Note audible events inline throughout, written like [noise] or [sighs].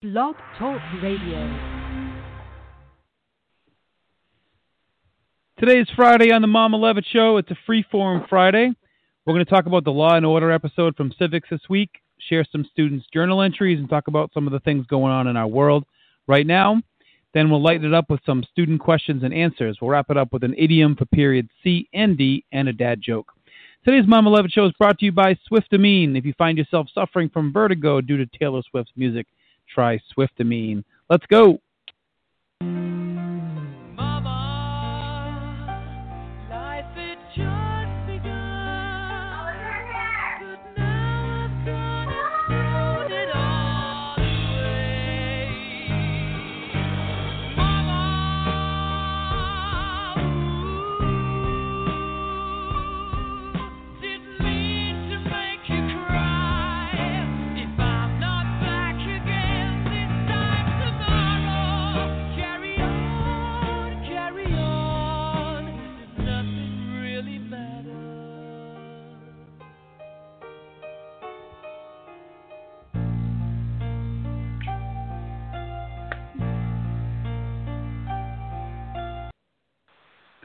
Blog Talk Radio. Today is Friday on the Mama Levitt Show. It's a freeform Friday. We're going to talk about the Law and Order episode from Civics this week, share some students' journal entries, and talk about some of the things going on in our world right now. Then we'll lighten it up with some student questions and answers. We'll wrap it up with an idiom for period C and D and a dad joke. Today's Mama Levitt Show is brought to you by Swiftamine. If you find yourself suffering from vertigo due to Taylor Swift's music, try Swiftamine. Let's go.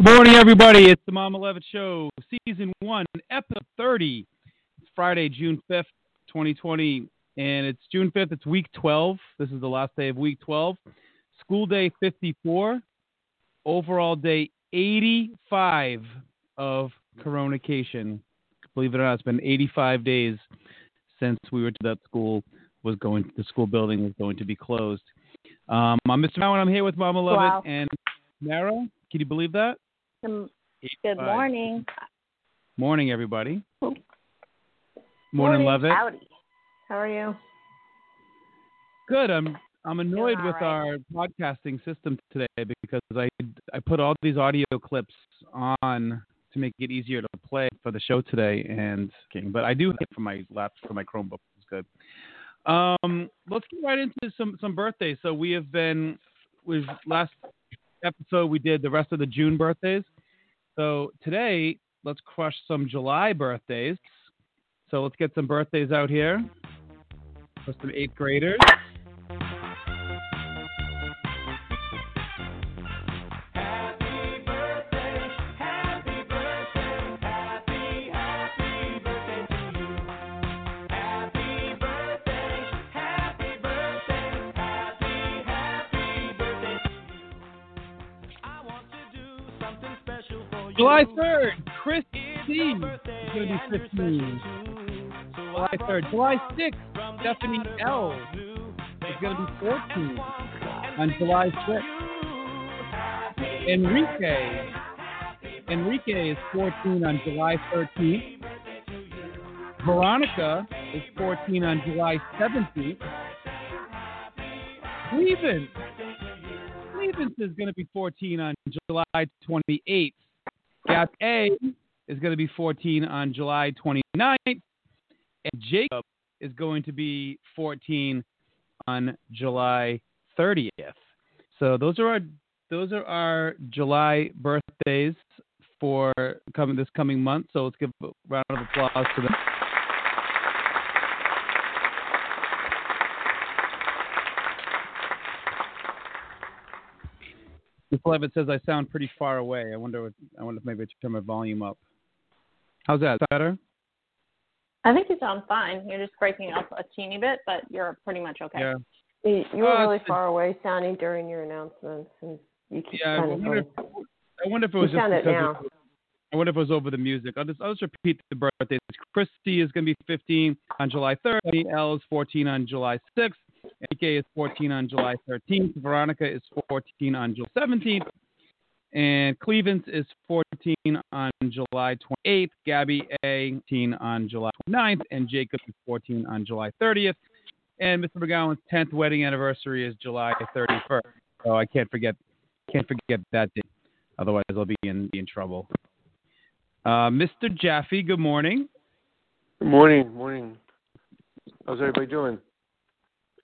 Morning, everybody. It's the Mama Levitt Show, Season 1, Episode 30. It's Friday, June 5th, 2020, and it's June 5th. It's week 12. This is the last day of week 12. School day 54. Overall day 85 of Coronacation. Believe it or not, it's been 85 days since we were to that school was going. The school building was going to be closed. Um, I'm Mr. Mowen. I'm here with Mama Levitt Wow. and Mara. Can you believe that? Good good 85. morning. Morning, everybody. Morning. Morning, Levitt. Howdy. How are you? Good. I'm I'm annoyed with right. our podcasting system today because I I put all these audio clips on to make it easier to play for the show today, and King, but I do have it for my laptop for my Chromebook. It's good. Um, let's get right into some some birthdays. So we have been with last episode we did the rest of the June birthdays. So today let's crush some July birthdays. So let's get some birthdays out here for some eighth graders. July 3rd. July 6th, Stephanie L is going to be 14 on July 6th. Enrique, Enrique is 14 on July 13th. Veronica is 14 on July 17th. Cleveland, Cleveland is going to be 14 on July 28th. Gabby A is going to be 14 on July 29th, and Jacob is going to be 14 on July 30th. So those are our those are our July birthdays for coming this coming month. So let's give a round of applause to them. Miss Levitt says I sound pretty far away. I wonder. What, I wonder if maybe I should turn my volume up. How's that? Is that better? I think you sound fine. You're just breaking up a teeny bit, but you're pretty much okay. Yeah. You you were Uh, really far away sounding during your announcements, and you keep Yeah. I wonder. If, I wonder if it You was just sound it now. Of, I wonder if it was over the music. I'll just I'll just repeat the birthdays. Christy is going to be 15 on July 3rd. L is 14 on July 6th. Enrique is 14 on July 13th. Veronica is 14 on July 17th. And Cleveland is 14 on July 28th. Gabby A. 14 on July 29th. And Jacob is 14 on July 30th. And Mr. McGowan's 10th wedding anniversary is July 31st. So I can't forget can't forget that date. Otherwise, I'll be in, be in trouble. Uh, Mr. Jaffe, good morning. Good morning, morning. How's everybody doing?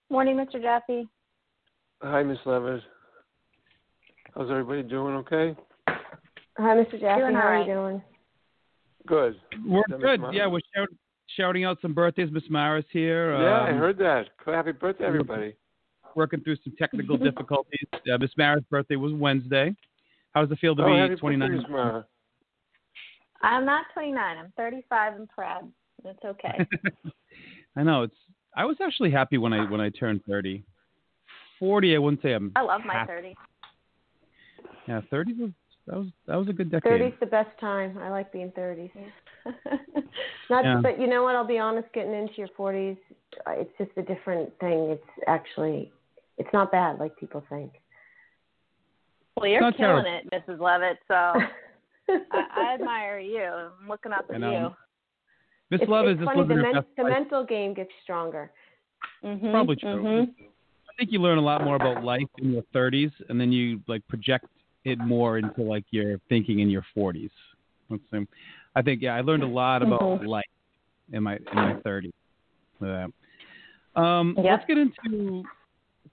Morning, Mr. Jaffe. Hi, Miss Levitt. How's everybody doing? Okay. Hi, Mr. Jaffe. Doing How all are you doing? Good. We're That good. my- Yeah, we're shout, shouting out some birthdays. Miss Mara's here. yeah, I Um, heard that. Happy birthday, everybody. working through some technical [laughs] difficulties. Uh, Miss Mara's birthday was Wednesday. How does it feel to oh, be 29? birthday, I'm not 29. I'm 35 and proud. It's okay. [laughs] I know it's. I was actually happy when I when I turned 30. 40, I wouldn't say I'm. I love my happy. 30. Yeah, 30 was that was that was a good decade. Thirty's the best time. I like being thirties. [laughs] Not, Yeah. but you know what? I'll be honest. Getting into your forties, uh, it's just a different thing. It's actually, it's not bad like people think. well, you're not killing terrible. it, Mrs. Levitt. So [laughs] I, I admire you. I'm looking up I at you. Miss it's, Love it's is just funny. The, living her men- best the life. mental game gets stronger. Mm-hmm, Probably true. Mm-hmm. I think you learn a lot more about life in your 30s, and then you like project it more into like your thinking in your 40s. I think yeah, I learned a lot about Mhm. life in my in my 30s. with. Um, Yep. Let's get into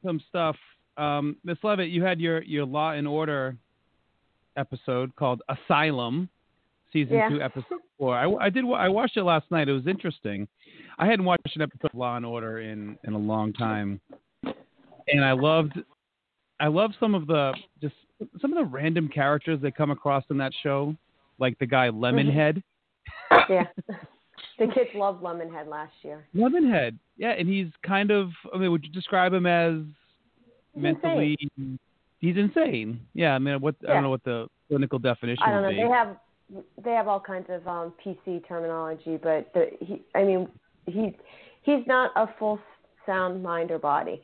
some stuff. Um, Miss Levitt, you had your your Law and Order episode called Asylum, season Yeah. two, episode four. I, I did. I watched it last night. It was interesting. I hadn't watched an episode of Law and Order in in a long time, and I loved. I love some of the just some of the random characters they come across in that show, like the guy Lemonhead. Yeah. [laughs] the kids loved Lemonhead last year. Lemonhead, yeah, and he's kind of. I mean, would you describe him as He's mentally? He's insane. Yeah, I mean, what I don't know what the clinical definition is. I don't know. be. They have they have all kinds of um PC terminology, but the, he I mean he he's not a full sound mind or body.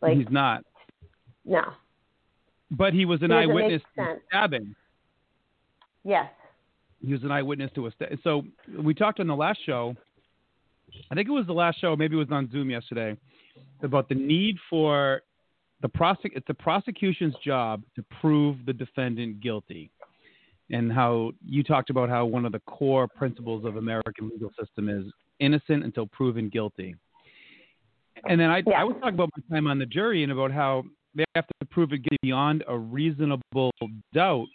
Like he's not, no. But he was an doesn't eyewitness to stabbing. Yes. He was an eyewitness to a sta- so we talked on the last show. I think it was the last show, maybe it was on Zoom yesterday, about the need for the prosec. It's the prosecution's job to prove the defendant guilty, and how you talked about how one of the core principles of American legal system is innocent until proven guilty. And then I, Yeah. I was talking about my time on the jury and about how they have to prove it beyond a reasonable doubt.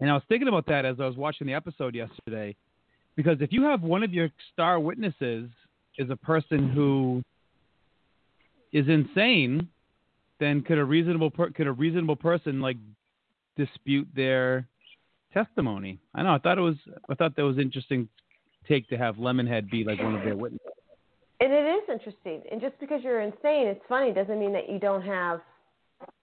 And I was thinking about that as I was watching the episode yesterday, because if you have one of your star witnesses is a person who is insane, then could a reasonable per- could a reasonable person like dispute their testimony? I know. I thought it was. I thought that was interesting take to have Lemonhead be like one of their witnesses. And it is interesting. And just because you're insane, it's funny, doesn't mean that you don't have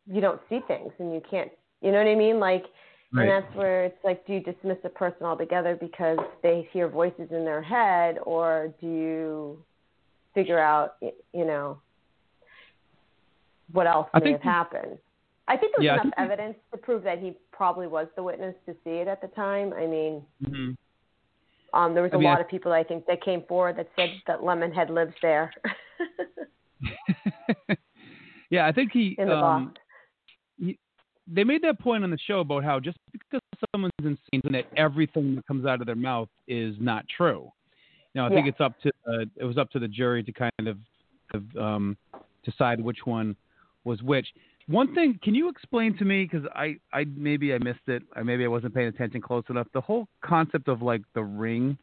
you don't see things and you can't you know what I mean? Like Right. and that's where it's like do you dismiss a person altogether because they hear voices in their head or do you figure out y- you know what else I may have happened? I think there was Yeah, enough evidence to prove that he probably was the witness to see it at the time. I mean, hmm um, there was I a mean, I- lot of people I think that came forward that said that Lemonhead lives there [laughs] [laughs] yeah, I think he. in the um, box. they made that point on the show about how just because someone's insane, that everything that comes out of their mouth is not true. Now, I think Yeah. it's up to uh, it was up to the jury to kind of, of um, decide which one was which. One thing, can you explain to me because I, I maybe I missed it, or maybe I wasn't paying attention close enough. The whole concept of like the ring,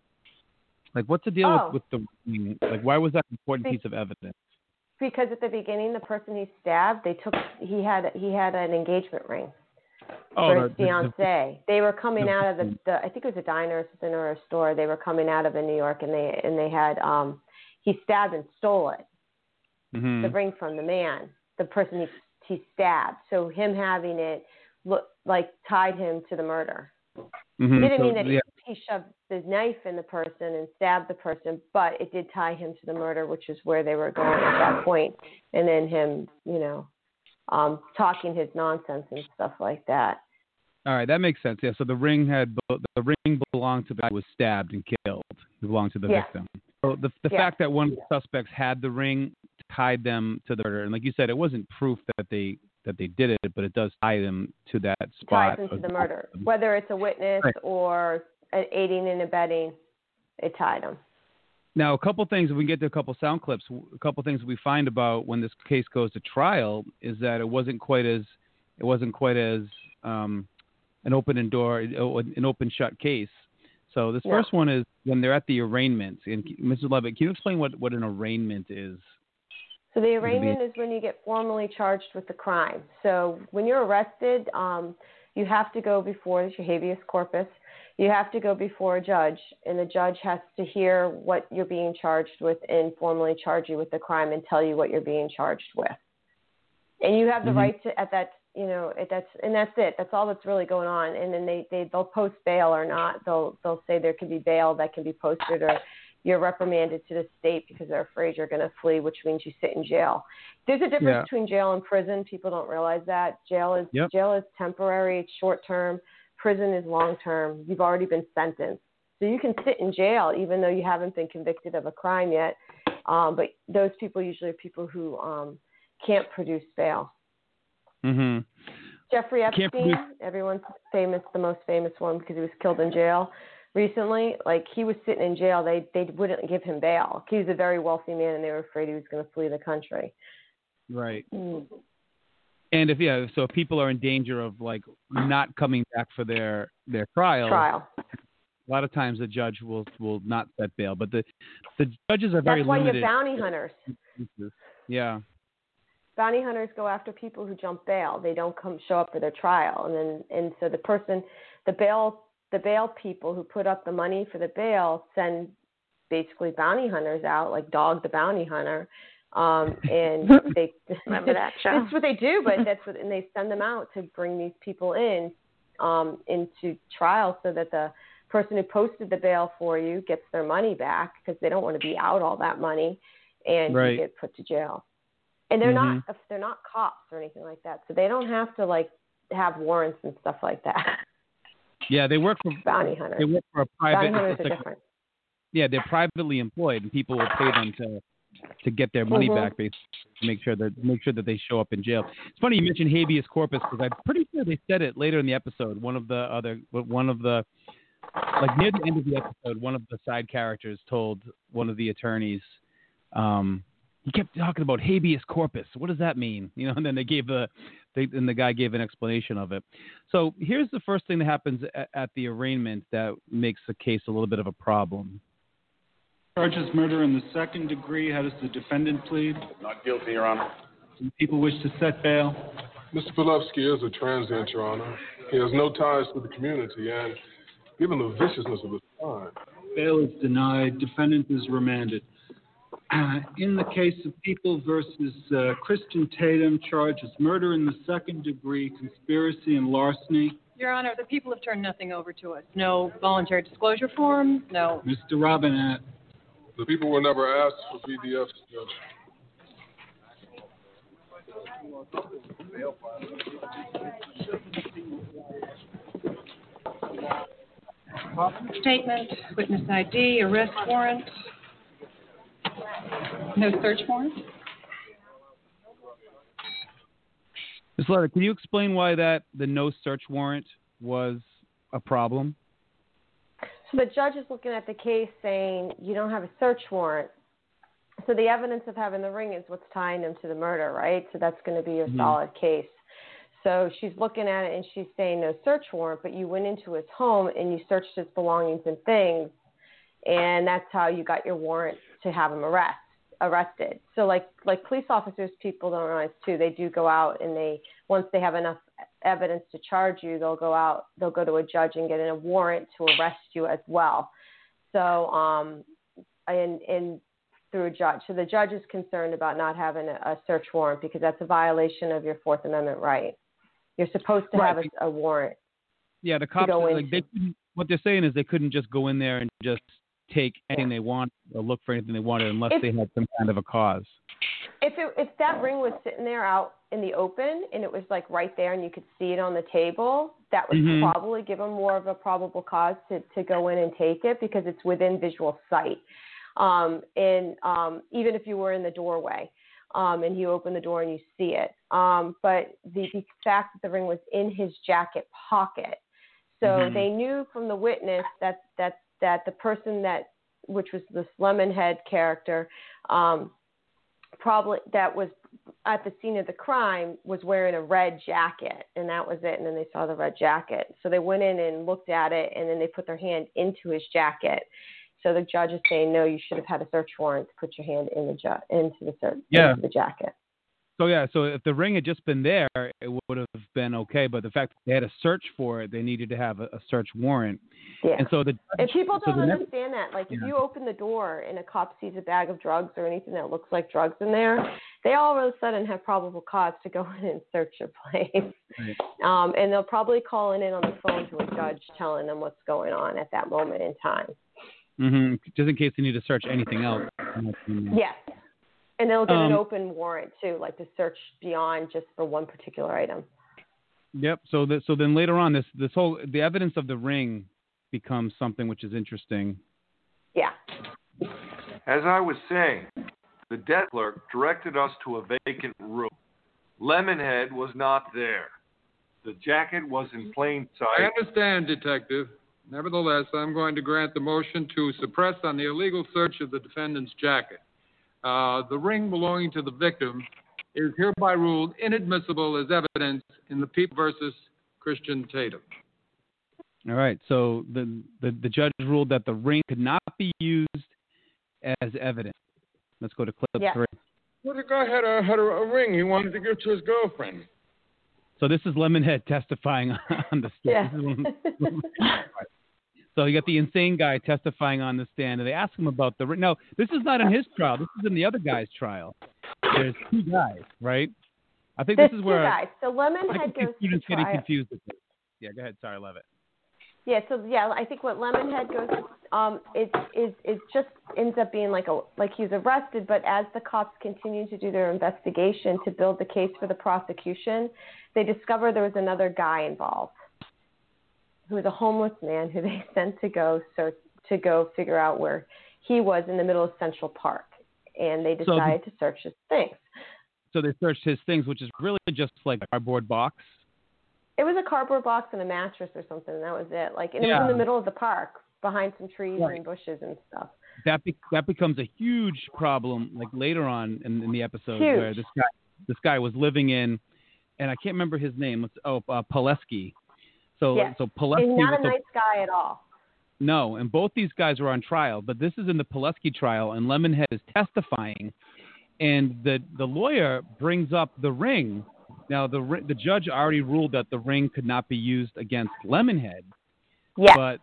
like what's the deal Oh. with, with the ring? Like, why was that an important piece of evidence? Because at the beginning, the person he stabbed, they took he had he had an engagement ring Oh, for his the- the- They were coming the- out of the, the I think it was a diner or something or a store. They were coming out of in New York, and they and they had um he stabbed and stole it, Mhm. the ring from the man, the person he he stabbed. So him having it look like tied him to the murder. Mhm. It didn't So, mean that yeah. He, shoved the knife in the person and stabbed the person, but it did tie him to the murder, which is where they were going at that point. And then him, you know, um, talking his nonsense and stuff like that. All right, that makes sense. Yeah, so the ring had the ring belonged to the guy who was stabbed and killed. It belonged to the Yeah. victim. So the the Yeah. fact that one of the suspects had the ring tied them to the murder, and like you said, it wasn't proof that they that they did it, but it does tie them to that spot. Ties him to the murder, whether it's a witness Right. or aiding and abetting. It tied him. Now, a couple things. If we can get to a couple sound clips, a couple things we find about when this case goes to trial is that it wasn't quite as it wasn't quite as um, an open and door, an open shut case. So this Yeah. first one is when they're at the arraignment. And Mr. Levitt, can you explain what, what an arraignment is? So the arraignment is when you get formally charged with the crime. So when you're arrested, um, you have to go before the habeas corpus. You have to go before a judge, and the judge has to hear what you're being charged with and formally charge you with the crime and tell you what you're being charged with. And you have the Mhm. right to at that you know it, that's and that's it. That's all that's really going on. And then they they they'll post bail or not. They'll they'll say there can be bail that can be posted or you're reprimanded to the state because they're afraid you're going to flee, which means you sit in jail. There's a difference Yeah. between jail and prison. People don't realize that jail is Yep. jail is temporary, it's short term. Prison is long term. You've already been sentenced, so you can sit in jail even though you haven't been convicted of a crime yet. Um, but those people usually are people who um, can't produce bail. Mm-hmm. Jeffrey Epstein, produce- everyone's famous, the most famous one because he was killed in jail recently. Like he was sitting in jail, they they wouldn't give him bail. He was a very wealthy man, and they were afraid he was going to flee the country. Right. And if yeah, so if people are in danger of like not coming back for their their trial, Trial. a lot of times the judge will will not set bail. But the the judges are very That's why you have bounty hunters. Yeah. Bounty hunters go after people who jump bail. They don't come show up for their trial, and then and so the person, the bail the bail people who put up the money for the bail send basically bounty hunters out, like Dog the Bounty Hunter, um, [laughs] and they [laughs] Remember that [laughs] show? That's what they do, but that's what, and they send them out to bring these people in, um, into trial so that the person who posted the bail for you gets their money back because they don't want to be out all that money, and Right. you get put to jail. And they're Mhm. not they're not cops or anything like that, so they don't have to like have warrants and stuff like that. Yeah, they work for Bounty hunters. they work for a Bounty private. hunters it's are like- different. yeah, they're privately employed, and people will pay them to to get their money Mhm. back, basically, to make sure that make sure that they show up in jail. It's funny you mentioned habeas corpus because I'm pretty sure they said it later in the episode. One of the other, one of the, like near the end of the episode, one of the side characters told one of the attorneys, um, he kept talking about habeas corpus. What does that mean? [laughs] You know, and then they gave the, they, and the guy gave an explanation of it. So here's the first thing that happens at, at the arraignment that makes the case a little bit of a problem. Charges murder in the second degree. How does the defendant plead? Not guilty, Your Honor. Some people wish to set bail. Mr. Pilevsky is a transient, Your Honor. He has no ties to the community, and given the viciousness of his crime, Bail is denied. Defendant is remanded. Uh, [clears throat] in the case of People versus uh, Christian Tatum, charges murder in the second degree, conspiracy and larceny. Your Honor, the people have turned nothing over to us. No voluntary disclosure forms, no. Mr. Robinette, the people were never asked for BDFs, Judge. Statement, witness ID, arrest warrant. No search warrant? Ms. Levitt, can you explain why that the no search warrant was a problem? So the judge is looking at the case saying you don't have a search warrant. So the evidence of having the ring is what's tying them to the murder, right? So that's going to be a Mhm. solid case. So she's looking at it and she's saying no search warrant, but you went into his home and you searched his belongings and things, and that's how you got your warrant to have him arrest arrested. So like like police officers, people don't realize too, they do go out and they once they have enough evidence to charge you, they'll go out, they'll go to a judge and get a warrant to arrest you as well. So um and and through a judge. So the judge is concerned about not having a, search warrant because that's a violation of your Fourth Amendment right. You're supposed to have a, a warrant. Yeah, the cops like they what they're saying is they couldn't just go in there and just take anything they want or look for anything they wanted unless If- they had some kind of a cause. If it, if that ring was sitting there out in the open and it was like right there and you could see it on the table, that would Mhm. probably give them more of a probable cause to, to go in and take it because it's within visual sight. Um, and um, even if you were in the doorway um, and you open the door and you see it. Um, but the, the fact that the ring was in his jacket pocket, so Mhm. they knew from the witness that that that the person that which was this Lemonhead character um, probably that was at the scene of the crime was wearing a red jacket and that was it and then they saw the red jacket so they went in and looked at it and then they put their hand into his jacket So the judge is saying, no, you should have had a search warrant to put your hand in the ju- into the search Yeah. into the jacket. So yeah, so if the ring had just been there, it would have been okay. But the fact that they had to search for it, they needed to have a, a search warrant. Yeah. And so the And people don't the next- understand that. Like, if you open the door and a cop sees a bag of drugs or anything that looks like drugs in there, they all of a sudden have probable cause to go [laughs] in and search your place. Right. Um, and they'll probably call in on the phone to a judge telling them what's going on at that moment in time. Mm-hmm. just in case they need to search anything else. Yes. And they'll get an Um, open warrant too, like to search beyond just for one particular item. Yep. So that so then later on, this this whole the evidence of the ring becomes something which is interesting. Yeah. As I was saying, the debt clerk directed us to a vacant room. Lemonhead was not there. The jacket was in plain sight. I understand, Detective. Nevertheless, I'm going to grant the motion to suppress on the illegal search of the defendant's jacket. Uh, the ring belonging to the victim is hereby ruled inadmissible as evidence in the People versus Christian Tatum. All right. So the, the the judge ruled that the ring could not be used as evidence. Let's go to clip Yeah. three. Well, the guy had a had a, a ring he wanted to give to his girlfriend. So this is Lemonhead testifying [laughs] on the stand. This is one- so you got the insane guy testifying on the stand, and they ask him about the. No, this is not in his trial. This is in the other guy's trial. There's two guys, right? I think There's this is where. two guys. So I Lemonhead goes to students getting confused with this. Yeah, go ahead. Sorry, Levitt. Yeah, so yeah, I think what Lemonhead goes um it is it just ends up being like a like he's arrested, but as the cops continue to do their investigation to build the case for the prosecution, they discover there was another guy involved who was a homeless man who they [laughs] sent to go search to go figure out where he was in the middle of Central Park. And they So- decided to search his things. So they searched his things, which is really just like a cardboard box. It was a cardboard box and a mattress or something, and that was it. Like and it was in the middle of the park behind some trees Right. and bushes and stuff. That be- that becomes a huge problem, like later on in, in the episode, Huge. where this guy this guy was living in, and I can't remember his name. Oh uh, Pileski. So Yes. so Pileski and not was a the- nice guy at all. No, and both these guys are on trial, but this is in the Pileski trial, and Lemonhead is testifying, and the the lawyer brings up the ring. Now the the judge already ruled that the ring could not be used against Lemonhead. Yeah. But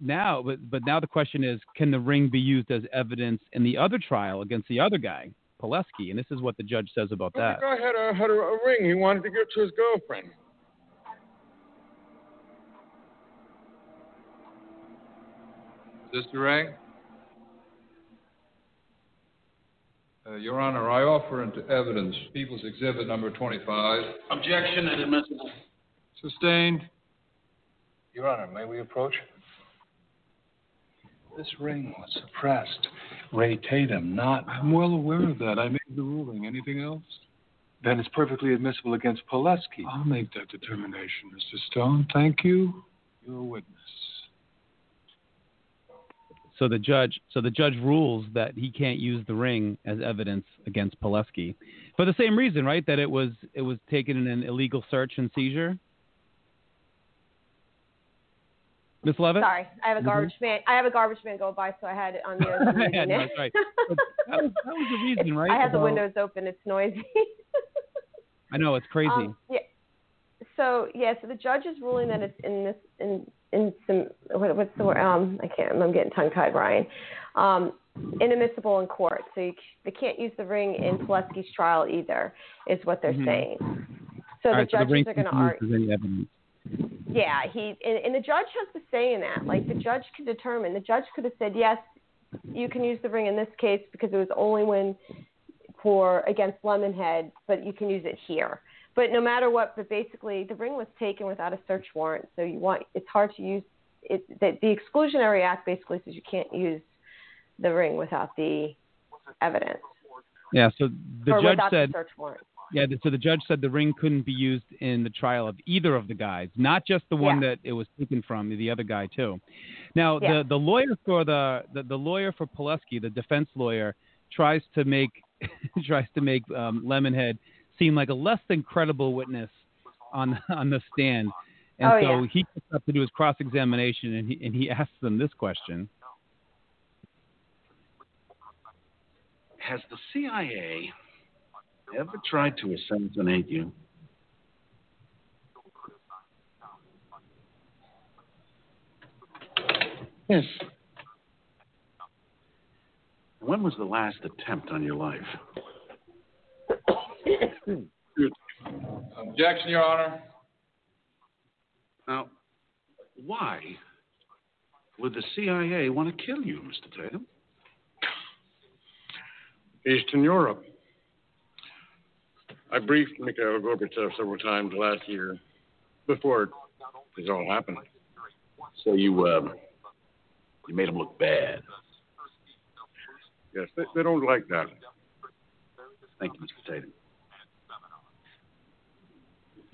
now, but but now the question is, can the ring be used as evidence in the other trial against the other guy, Pileski? And this is what the judge says about Well, that. the guy had a had a, a ring he wanted to give to his girlfriend. Is this the ring? Uh, Your Honor, I offer into evidence People's Exhibit Number 25. Objection and inadmissible. Sustained. Your Honor, may we approach? This ring was suppressed. Ray Tatum, not. I'm well aware of that. I made the ruling. Anything else? Then it's perfectly admissible against Pileski. I'll make that determination, Mr. Stone. Thank you. You're a witness. So the judge, so the judge rules that he can't use the ring as evidence against Pileski, for the same reason, right? That it was it was taken in an illegal search and seizure. Miss Levitt. Sorry, I have a garbage man. I have a garbage man go by, so I had it on the [laughs] other no, that's right. That, was, that was the reason, [laughs] right? I have the windows open. It's noisy. [laughs] I know it's crazy. Um, yeah. So yeah, so the judge is ruling that it's in this in in some what, what's the word? Um, I can't. I'm getting tongue tied, Ryan. Um, inadmissible in court, so you, they can't use the ring in Pileski's trial either, is what they're Mhm. saying. So All the right, so the judges are going to argue. used as any evidence. Yeah, he and, and the judge has to say in that. Like the judge could determine. The judge could have said yes, you can use the ring in this case because it was only when for against Lemonhead, but you can use it here. But no matter what, but basically the ring was taken without a search warrant, so you want it's hard to use it. The, the Exclusionary Act basically says you can't use the ring without the evidence Yeah. So the or judge said. the search warrant. Yeah, so the judge said the ring couldn't be used in the trial of either of the guys, not just the one that it was taken from, the other guy too. Now, Yeah. the the lawyer for the, the the lawyer for Pileski, the defense lawyer, tries to make [laughs] tries to make um, Lemonhead seem like a less than credible witness on [laughs] on the stand, and Oh, so yeah. he gets up to do his cross examination, and he and he asks them this question. Has the CIA ever tried to assassinate you? Yes. When was the last attempt on your life? Objection, Your Honor. Now, why would the CIA want to kill you, Mr. Tatum? Eastern Europe. I briefed Mikhail Gorbachev several times last year before this all happened. So you, um, you made him look bad. Yes, they, they don't like that. Thank you, Mr. Tatum.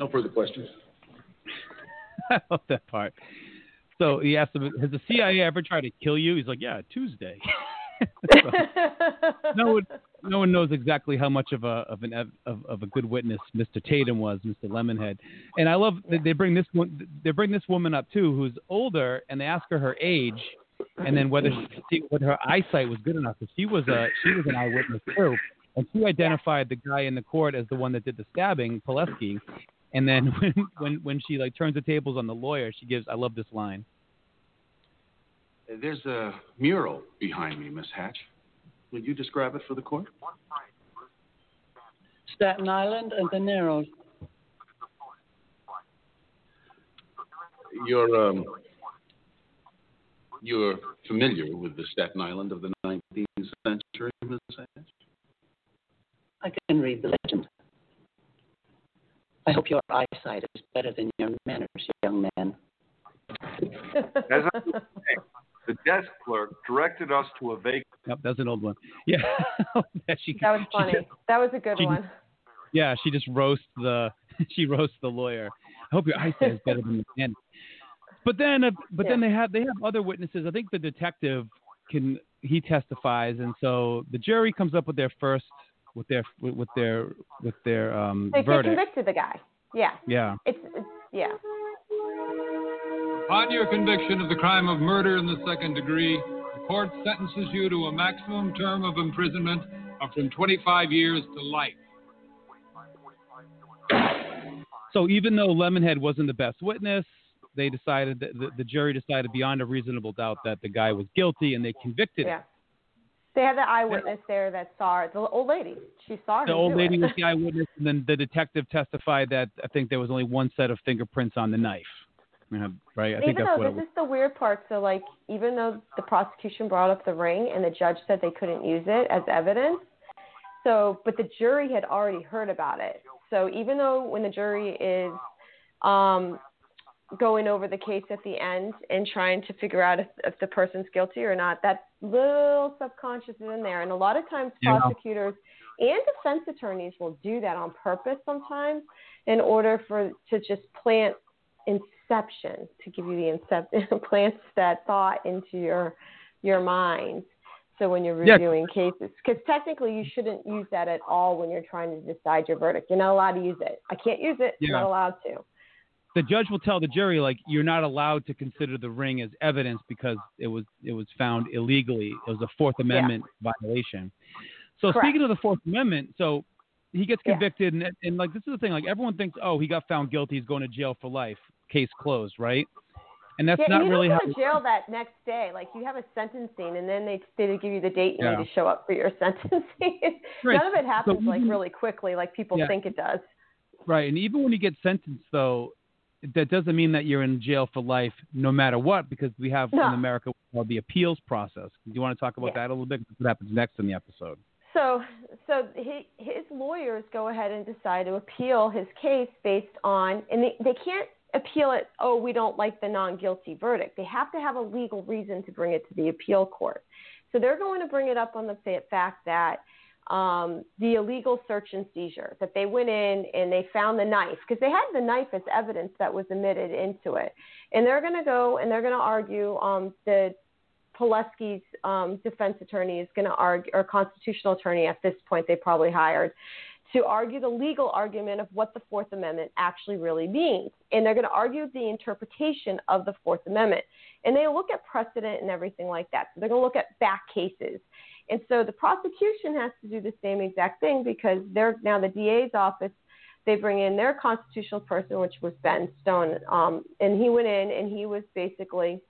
No further questions. [laughs] I love that part. So he asked him, "Has the CIA ever tried to kill you?" He's like, "Yeah, Tuesday." [laughs] So, no one, no one knows exactly how much of a of an of, of a good witness Mr. Tatum was, Mr. Lemonhead. And I love that they bring this one, they bring this woman up too, who's older, and they ask her her age, and then whether she, whether her eyesight was good enough. Because she was a she was an eyewitness too, and she identified the guy in the court as the one that did the stabbing, Pileski. And then when when when she like turns the tables on the lawyer, she gives I love this line. There's a mural behind me, Miss Hatch. Would you describe it for the court? Staten Island and the Narrows. You're um, you're familiar with the Staten Island of the 19th century, Miss Hatch? I can read the legend. I hope your eyesight is better than your manners, young man. As I was saying, the desk clerk directed us to a vacant. Yep, that's an old one. Yeah, [laughs] that she. That was she funny. just- That was a good she- one. Yeah, she just roasts the [laughs] she roasts the lawyer. I hope your eyesight is better than your man. But then, uh, but then they have they have other witnesses. I think the detective can he testifies, and so the jury comes up with their first with their with, with their with their um They, they convicted the guy. Yeah. Yeah. It's, it's yeah. On your conviction of the crime of murder in the second degree, the court sentences you to a maximum term of imprisonment of from 25 years to life. So even though Lemonhead wasn't the best witness, they decided that the, the jury decided beyond a reasonable doubt that the guy was guilty, and they convicted him. They had the eyewitness there that saw it. The old lady. She saw. The old lady it. was the eyewitness, and then the detective testified that I think there was only one set of fingerprints on the knife. Yeah, right? I think even that's though what this is the weird part, so like even though the prosecution brought up the ring and the judge said they couldn't use it as evidence, so but the jury had already heard about it. So even though when the jury is um, going over the case at the end and trying to figure out if, if the person's guilty or not, that little subconscious is in there. And a lot of times Yeah. prosecutors and defense attorneys will do that on purpose sometimes in order for to just plant inception to give you the inception [laughs] plants that thought into your your mind so when you're Yeah. reviewing cases because technically you shouldn't use that at all when you're trying to decide your verdict you're not allowed to use it i can't use it i'm Yeah. not allowed to The judge will tell the jury like you're not allowed to consider the ring as evidence because it was it was found illegally. It was a Fourth Amendment violation. So Correct. speaking of the Fourth Amendment, so he gets Yeah. convicted, and, and like this is the thing, like everyone thinks, oh, he got found guilty, he's going to jail for life, case closed, right? And that's yeah, not and you really how. go to jail that next day. Like you have a sentencing, and then they they give you the date you Yeah. need to show up for your [laughs] sentencing. Right. None of it happens So like really quickly, like people Yeah. think it does. Right, and even when you get sentenced, though, that doesn't mean that you're in jail for life, no matter what, because we have No. in America called the appeals process. Do you want to talk about Yeah. that a little bit? What happens next in the episode? So, so he, his lawyers go ahead and decide to appeal his case based on, and they, they can't appeal it. Oh, we don't like the non-guilty verdict. They have to have a legal reason to bring it to the appeal court. So they're going to bring it up on the fact that um, the illegal search and seizure that they went in and they found the knife because they had the knife as evidence that was admitted into it, and they're going to go and they're going to argue um, the Pileski's um, defense attorney is going to argue, or constitutional attorney at this point they probably hired, to argue the legal argument of what the Fourth Amendment actually really means. And they're going to argue the interpretation of the Fourth Amendment. And they look at precedent and everything like that. So they're going to look at back cases. And so the prosecution has to do the same exact thing because they're now the DA's office. They bring in their constitutional person, which was Ben Stone, um, and he went in and he was basically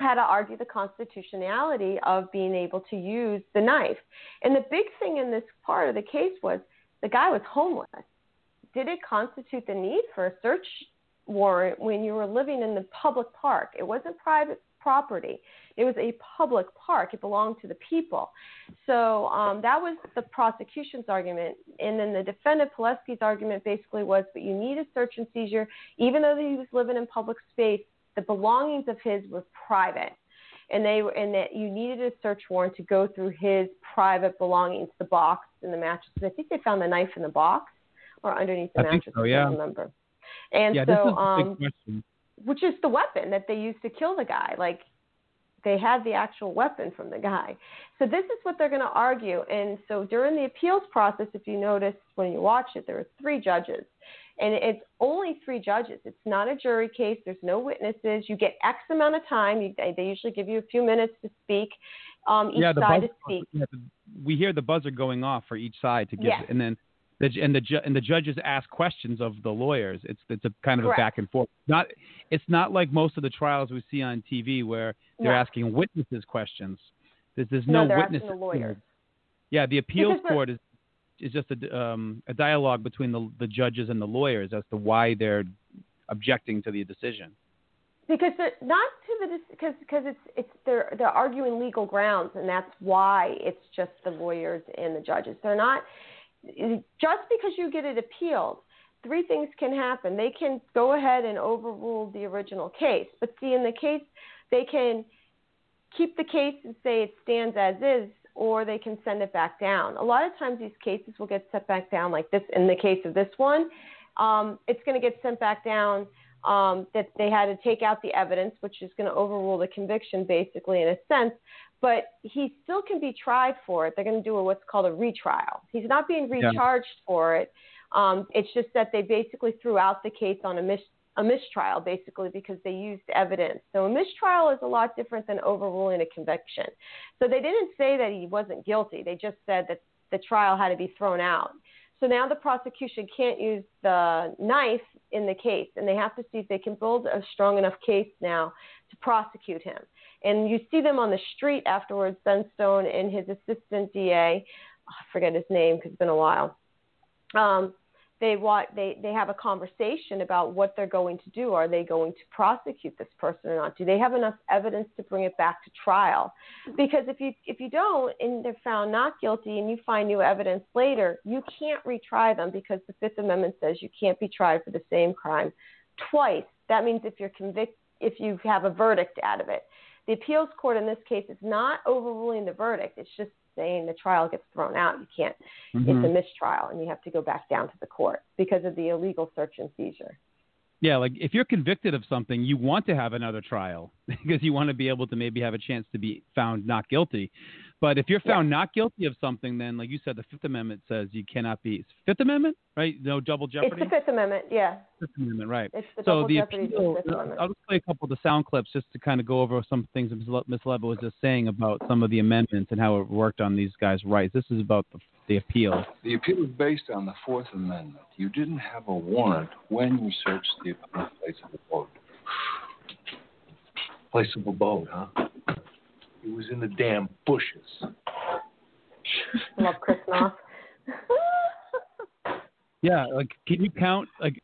had to argue the constitutionality of being able to use the knife. And the big thing in this part of the case was the guy was homeless. Did it constitute the need for a search warrant when you were living in the public park? It wasn't private property. It was a public park. It belonged to the people. So um, that was the prosecution's argument. And then the defendant, Pileski's argument basically was, but you need a search and seizure, even though he was living in public space, the belongings of his were private. And they were, and that you needed a search warrant to go through his private belongings, the box and the mattress. I think they found the knife in the box or underneath the I think mattress. so, I yeah. don't remember. And yeah, this so, is the um, big question. Which is the weapon that they used to kill the guy. Like they had the actual weapon from the guy. So this is what they're going to argue. And so during the appeals process, if you notice when you watch it, there are three judges. And it's only three judges. It's not a jury case. There's no witnesses. You get X amount of time. You, they, they usually give you a few minutes to speak. Um, each yeah, side buzzer, to speak. yeah, the- we hear the buzzer going off for each side to give, Yes. and then the and the ju- and the judges ask questions of the lawyers. It's it's a kind of Correct. a back and forth. Not it's not like most of the trials we see on TV where they're No. asking witnesses questions. There's there's No, no, witnesses. the lawyers. Yeah, the appeals court is is just a um, a dialogue between the the judges and the lawyers as to why they're objecting to the decision. because not to the because because it's it's they're they're arguing legal grounds and that's why it's just the lawyers and the judges they're not just because you get it appealed three things can happen. They can go ahead and overrule the original case. But see in the case they can keep the case and say it stands as is or they can send it back down. A lot of times these cases will get sent back down like this. In the case of this one um, it's going to get sent back down um, that they had to take out the evidence, which is going to overrule the conviction, basically, in a sense. But he still can be tried for it. They're going to do a, what's called a retrial. He's not being Yeah. recharged for it. Um, it's just that they basically threw out the case on a, mis- a mistrial, basically, because they used evidence. So a mistrial is a lot different than overruling a conviction. So they didn't say that he wasn't guilty. They just said that the trial had to be thrown out. So now the prosecution can't use the knife in the case, and they have to see if they can build a strong enough case now to prosecute him. And you see them on the street afterwards, Ben Stone and his assistant DA, I forget his name because it's been a while. Um, they want they they have a conversation about what they're going to do. Are they going to prosecute this person or not? Do they have enough evidence to bring it back to trial? Because if you if you don't and they're found not guilty and you find new evidence later, you can't retry them because the Fifth Amendment says you can't be tried for the same crime twice. That means if you're convicted, if you have a verdict out of it. The appeals court in this case is not overruling the verdict. It's just saying the trial gets thrown out. You can't. It's mm-hmm. a mistrial, and you have to go back down to the court because of the illegal search and seizure. Yeah, like if you're convicted of something, you want to have another trial [laughs] because you want to be able to maybe have a chance to be found not guilty. But if you're found not guilty of something, then like you said, the Fifth Amendment says you cannot be Fifth Amendment, right? No double jeopardy. It's the Fifth Amendment. Yeah. Fifth Amendment, right? It's the so double the jeopardy is the appeal, Fifth I'll just play a couple of the sound clips just to kind of go over some things that Ms. Le- Ms. Levitt was just saying about some of the amendments and how it worked on these guys' rights. This is about the, the appeal. The appeal is based on the Fourth Amendment. You didn't have a warrant when you searched the place of abode. Place of abode, huh? He was in the damn bushes. [laughs] Love Chris Noth. [laughs] Yeah, like can you count like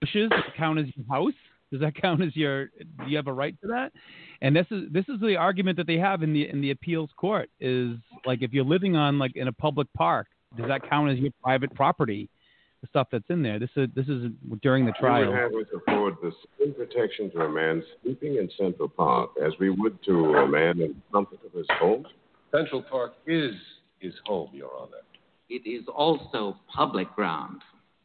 bushes count as your house? Does that count as your? Do you have a right to that? And this is this is the argument that they have in the in the appeals court is like if you're living on like in a public park, does that count as your private property? The stuff that's in there. This is this is during the trial. We would trial. have us afford the same protection to a man sleeping in Central Park as we would to a man in the comfort of his home. Central Park is his home, Your Honor. It is also public ground,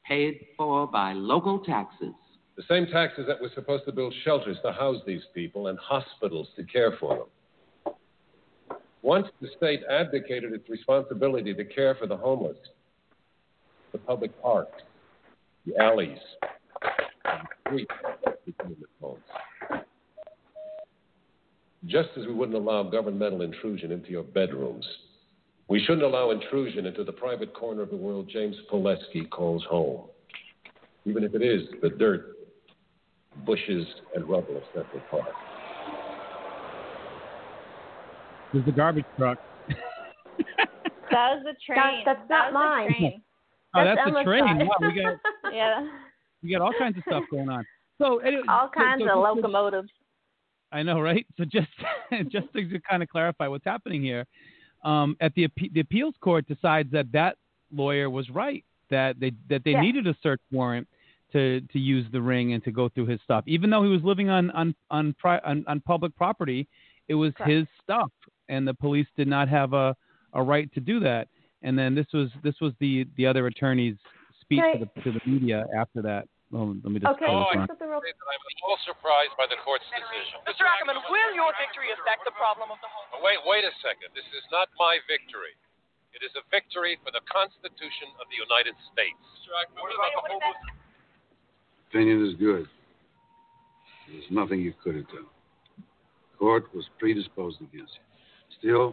paid for by local taxes. The same taxes that were supposed to build shelters to house these people and hospitals to care for them. Once the state abdicated its responsibility to care for the homeless, the public parks, the alleys, and the streets became its homes. just as we wouldn't allow governmental intrusion into your bedrooms. We shouldn't allow intrusion into the private corner of the world James Poleski calls home, even if it is the dirt, bushes, and rubble of Central Park. There's the garbage truck. That was the train. that's That not was the mine. Oh, That's that's, the train. Wow, we got [laughs] yeah. we got all kinds of stuff going on. So [laughs] anyway, All kinds so of locomotives. I know, right? So just [laughs] just to kind of clarify what's happening here, um, at the the appeals court decides that that lawyer was right that they that they Yeah. needed a search warrant to to use the ring and to go through his stuff, even though he was living on on on pri- on, on public property. It was Correct. his stuff, and the police did not have a a right to do that. And then this was this was the the other attorney's speech Right. to the to the media after that. Oh, let me just Okay, pull Oh, I on. something real I'm a little surprised by the court's decision. Mr. Ackerman, will your victory affect the problem of the home? Oh, Wait, wait a second. This is not my victory. It is a victory for the Constitution of the United States. Mr. Ackerman, what about the homeless? Opinion is good. There's nothing you could have done. Court was predisposed against you. Still,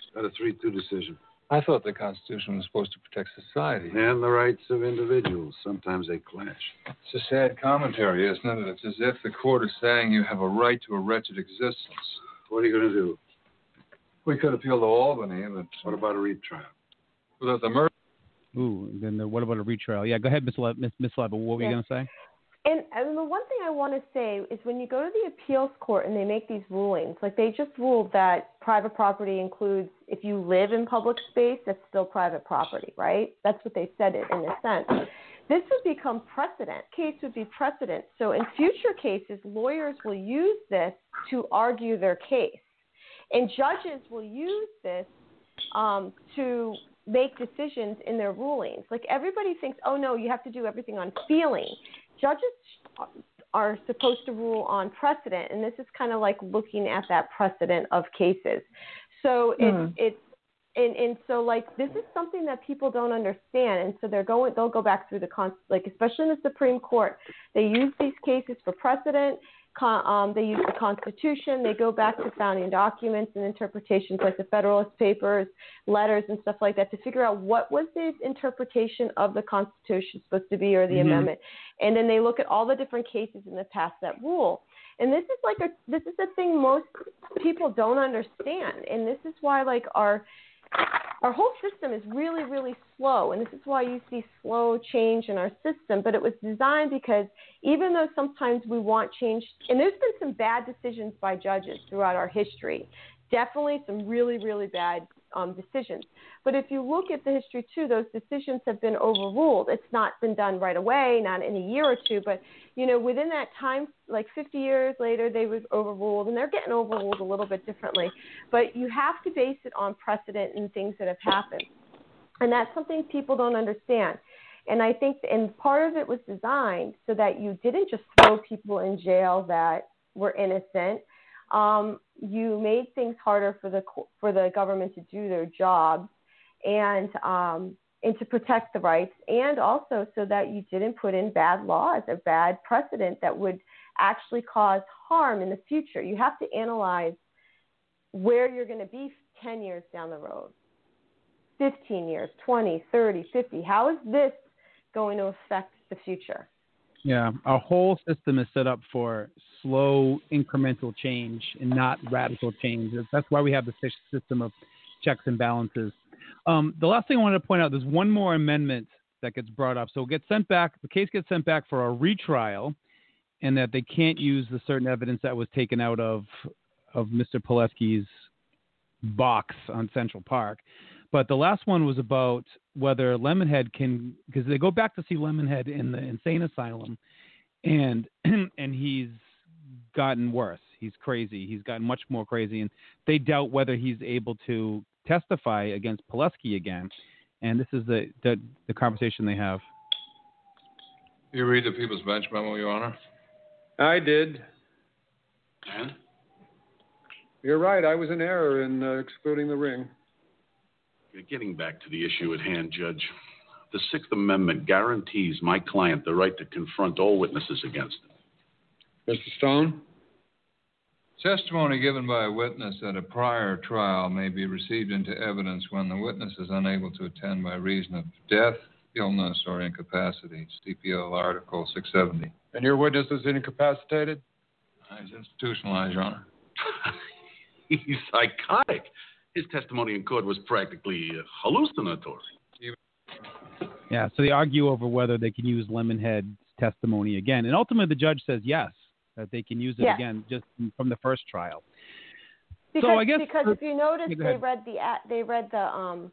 it's got a 3 2 decision. I thought the Constitution was supposed to protect society. And the rights of individuals. Sometimes they clash. It's a sad commentary, isn't it? It's as if the court is saying you have a right to a wretched existence. What are you going to do? We could appeal to Albany, but What about a retrial? without the murder. Ooh, then the, what about a retrial? Yeah, go ahead, Miss Le- Miss Miss Levitt. What were you gonna say? And, and the one thing I want to say is when you go to the appeals court and they make these rulings, like they just ruled that private property includes if you live in public space, that's still private property, right? That's what they said it in a sense. This would become precedent. Case would be precedent. So in future cases, lawyers will use this to argue their case, and judges will use this um, to make decisions in their rulings. Like everybody thinks, oh no, you have to do everything on feeling. Judges are supposed to rule on precedent, and this is kind of like looking at that precedent of cases. So it's hmm. it's and and so like this is something that people don't understand, and so they're going they'll go back through the con like especially in the Supreme Court, they use these cases for precedent. Con, um, they use the Constitution. They go back to founding documents and interpretations like the Federalist Papers, letters, and stuff like that to figure out what was the interpretation of the Constitution supposed to be or the Mhm. amendment. And then they look at all the different cases in the past that rule. And this is like a this is the thing most people don't understand. And this is why like our our whole system is really, really slow, and this is why you see slow change in our system. But it was designed because even though sometimes we want change, and there's been some bad decisions by judges throughout our history, definitely some really, really bad um, decisions. But if you look at the history too, those decisions have been overruled. It's not been done right away, not in a year or two, but you know, within that time, like 50 years later, they was overruled, and they're getting overruled a little bit differently. But you have to base it on precedent and things that have happened, and that's something people don't understand. And I think, and part of it was designed so that you didn't just throw people in jail that were innocent. Um, you made things harder for the for the government to do their job, and um, and to protect the rights, and also so that you didn't put in bad laws or bad precedent that would actually cause harm in the future. You have to analyze where you're going to be 10 years down the road, 15 years, 20, 30, 50. How is this going to affect the future? Yeah, our whole system is set up for slow incremental change and not radical change. That's why we have the system of checks and balances. Um, the last thing I wanted to point out, there's one more amendment that gets brought up. So it gets sent back, the case gets sent back for a retrial, and that they can't use the certain evidence that was taken out of of Mr. Pileski's box on Central Park. But the last one was about whether Lemonhead can, because they go back to see Lemonhead in the insane asylum, and [clears throat] and he's gotten worse. He's crazy. He's gotten much more crazy, and they doubt whether he's able to testify against Pileski again. And this is the the, the conversation they have. You read the People's Bench memo, Your Honor? I did. And? You're right. I was in error in uh, excluding the ring. Getting back to the issue at hand, Judge, the Sixth Amendment guarantees my client the right to confront all witnesses against him. Mr. Stone? Testimony given by a witness at a prior trial may be received into evidence when the witness is unable to attend by reason of death, illness, or incapacity. CPL Article 670. And your witness is incapacitated? Uh, he's institutionalized, Your Honor. [laughs] He's psychotic. His testimony in court was practically uh, hallucinatory. Yeah, so they argue over whether they can use Lemonhead's testimony again, and ultimately the judge says yes, that they can use it Yes. again just from the first trial. Because, so I guess because if you notice, they read the they read the um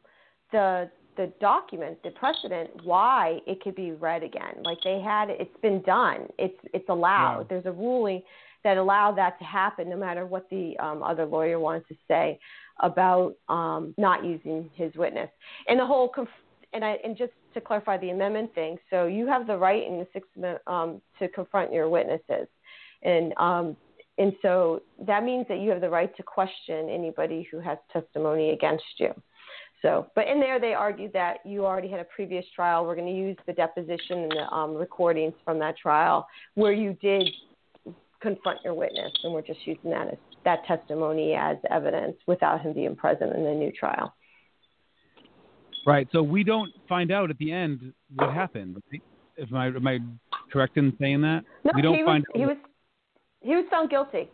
the the document, the precedent, why it could be read again. Like they had, it's been done. It's it's allowed. Yeah. There's a ruling that allowed that to happen, no matter what the um, other lawyer wanted to say about um, not using his witness. And the whole conf- and I and just to clarify the amendment thing. So you have the right in the Sixth Amendment um, to confront your witnesses, and um, and so that means that you have the right to question anybody who has testimony against you. So, but in there they argued that you already had a previous trial. We're going to use the deposition and the um, recordings from that trial where you did confront your witness, and we're just using that as that testimony as evidence without him being present in the new trial. Right. So we don't find out at the end what happened. Am I am I correct in saying that? No, we don't he was find he was he was found guilty.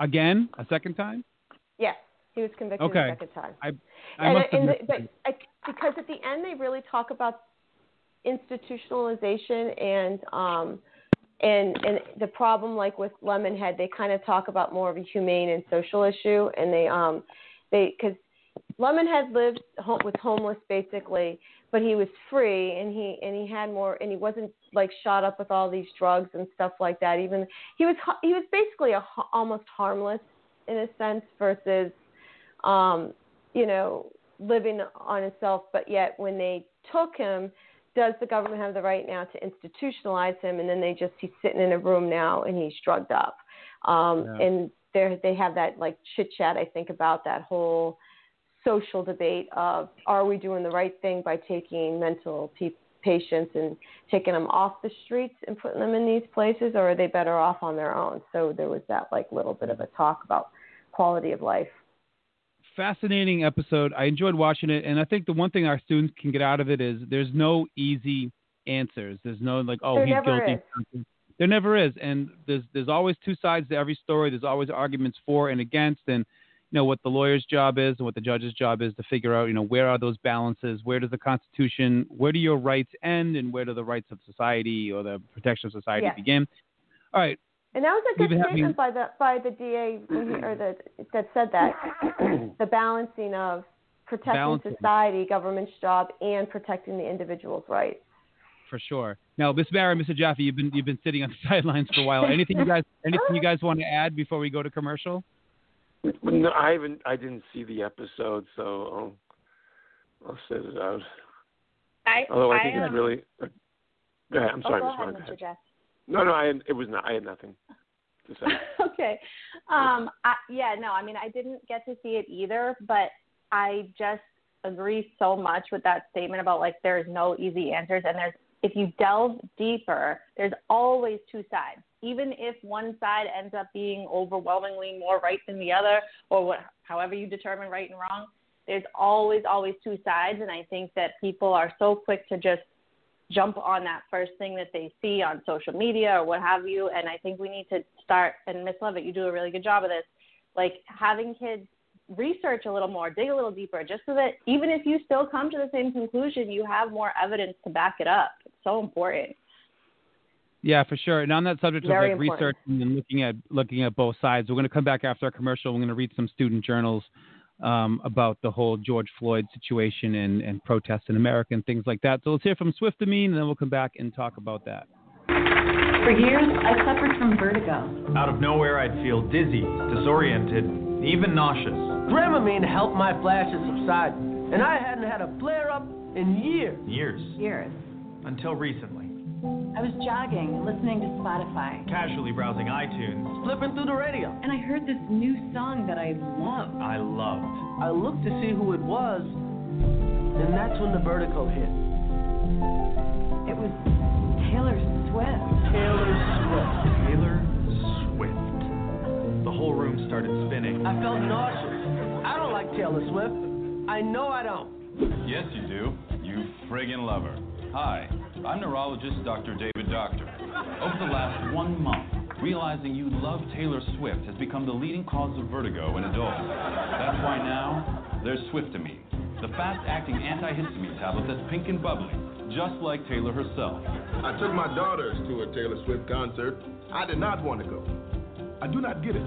again a second time. Yes, he was convicted Okay. the second time. I I and, must and the, but I, because at the end they really talk about institutionalization and um and and the problem like with Lemonhead they kind of talk about more of a humane and social issue and they um they because Lemonhead lived home, was homeless basically but he was free and he and he had more and he wasn't like shot up with all these drugs and stuff like that. Even he was he was basically a almost harmless in a sense versus um you know living on himself. But yet when they took him does the government have the right now to institutionalize him? And then they just he's sitting in a room now and he's drugged up. Um Yeah. and they they have that like chit chat i think about that whole social debate of are we doing the right thing by taking mental pe- patients and taking them off the streets and putting them in these places or are they better off on their own so there was that like little bit of a talk about quality of life fascinating episode. I enjoyed watching it, and I think the one thing our students can get out of it is there's no easy answers. There's no like, oh, There he's guilty. There never is, and there's there's always two sides to every story. There's always arguments for and against, and you know what the lawyer's job is and what the judge's job is to figure out, you know, where are those balances? Where does the Constitution, where do your rights end, and where do the rights of society or the protection of society Yes. begin? All right, And that was a We've good statement having- by the by the DA or the that said that [coughs] the balancing of protecting Balancing. society, government's job, and protecting the individual's rights. for sure. Now, Miss Barry, Mr. Jaffe, you've been you've been sitting on the [laughs] sidelines for a while. Anything you guys anything you guys want to add before we go to commercial? No, I haven't. I didn't see the episode, so I'll, I'll sit it out. I, Although I, I, think it's um, really. Go ahead. I'm oh, sorry, go Miss ahead, Mr. Jeff. No, no, I had, it was not. I had nothing to say. [laughs] okay. Um, I, yeah, no, I mean, I didn't get to see it either, but I just agree so much with that statement about like there's no easy answers, and there's if you delve deeper, there's always two sides. Even if one side ends up being overwhelmingly more right than the other, or what, however you determine right and wrong, there's always, always two sides, and I think that people are so quick to just jump on that first thing that they see on social media or what have you. And I think we need to start, and Miss Levitt, you do a really good job of this, like having kids research a little more, dig a little deeper, just so that even if you still come to the same conclusion, you have more evidence to back it up. It's so important. Yeah, for sure. And on that subject Very of like important. researching and looking at looking at both sides, we're going to come back after our commercial. We're going to read some student journals um, about the whole George Floyd situation and, and protests in America and things like that. So let's hear from Swiftamine, and then we'll come back and talk about that. For years, I suffered from vertigo. Out of nowhere, I'd feel dizzy, disoriented, even nauseous. Dramamine helped my flashes subside, and I hadn't had a flare up in years. Years. Years. Until recently. I was jogging, listening to Spotify, Casually browsing iTunes. Flipping through the radio. and I heard this new song that I love. I loved. I looked to see who it was, and that's when the vertigo hit. It was Taylor Swift. Taylor Swift. Taylor Swift. The whole room started spinning. I felt nauseous. I don't like Taylor Swift. I know I don't. Yes, you do. You friggin' love her. Hi, I'm neurologist Dr. David Doctor. Over the last one month, realizing you love Taylor Swift has become the leading cause of vertigo in adults. That's why now there's Swiftamine, the fast-acting antihistamine tablet that's pink and bubbly, just like Taylor herself. I took my daughters to a Taylor Swift concert. I did not want to go. I do not get it.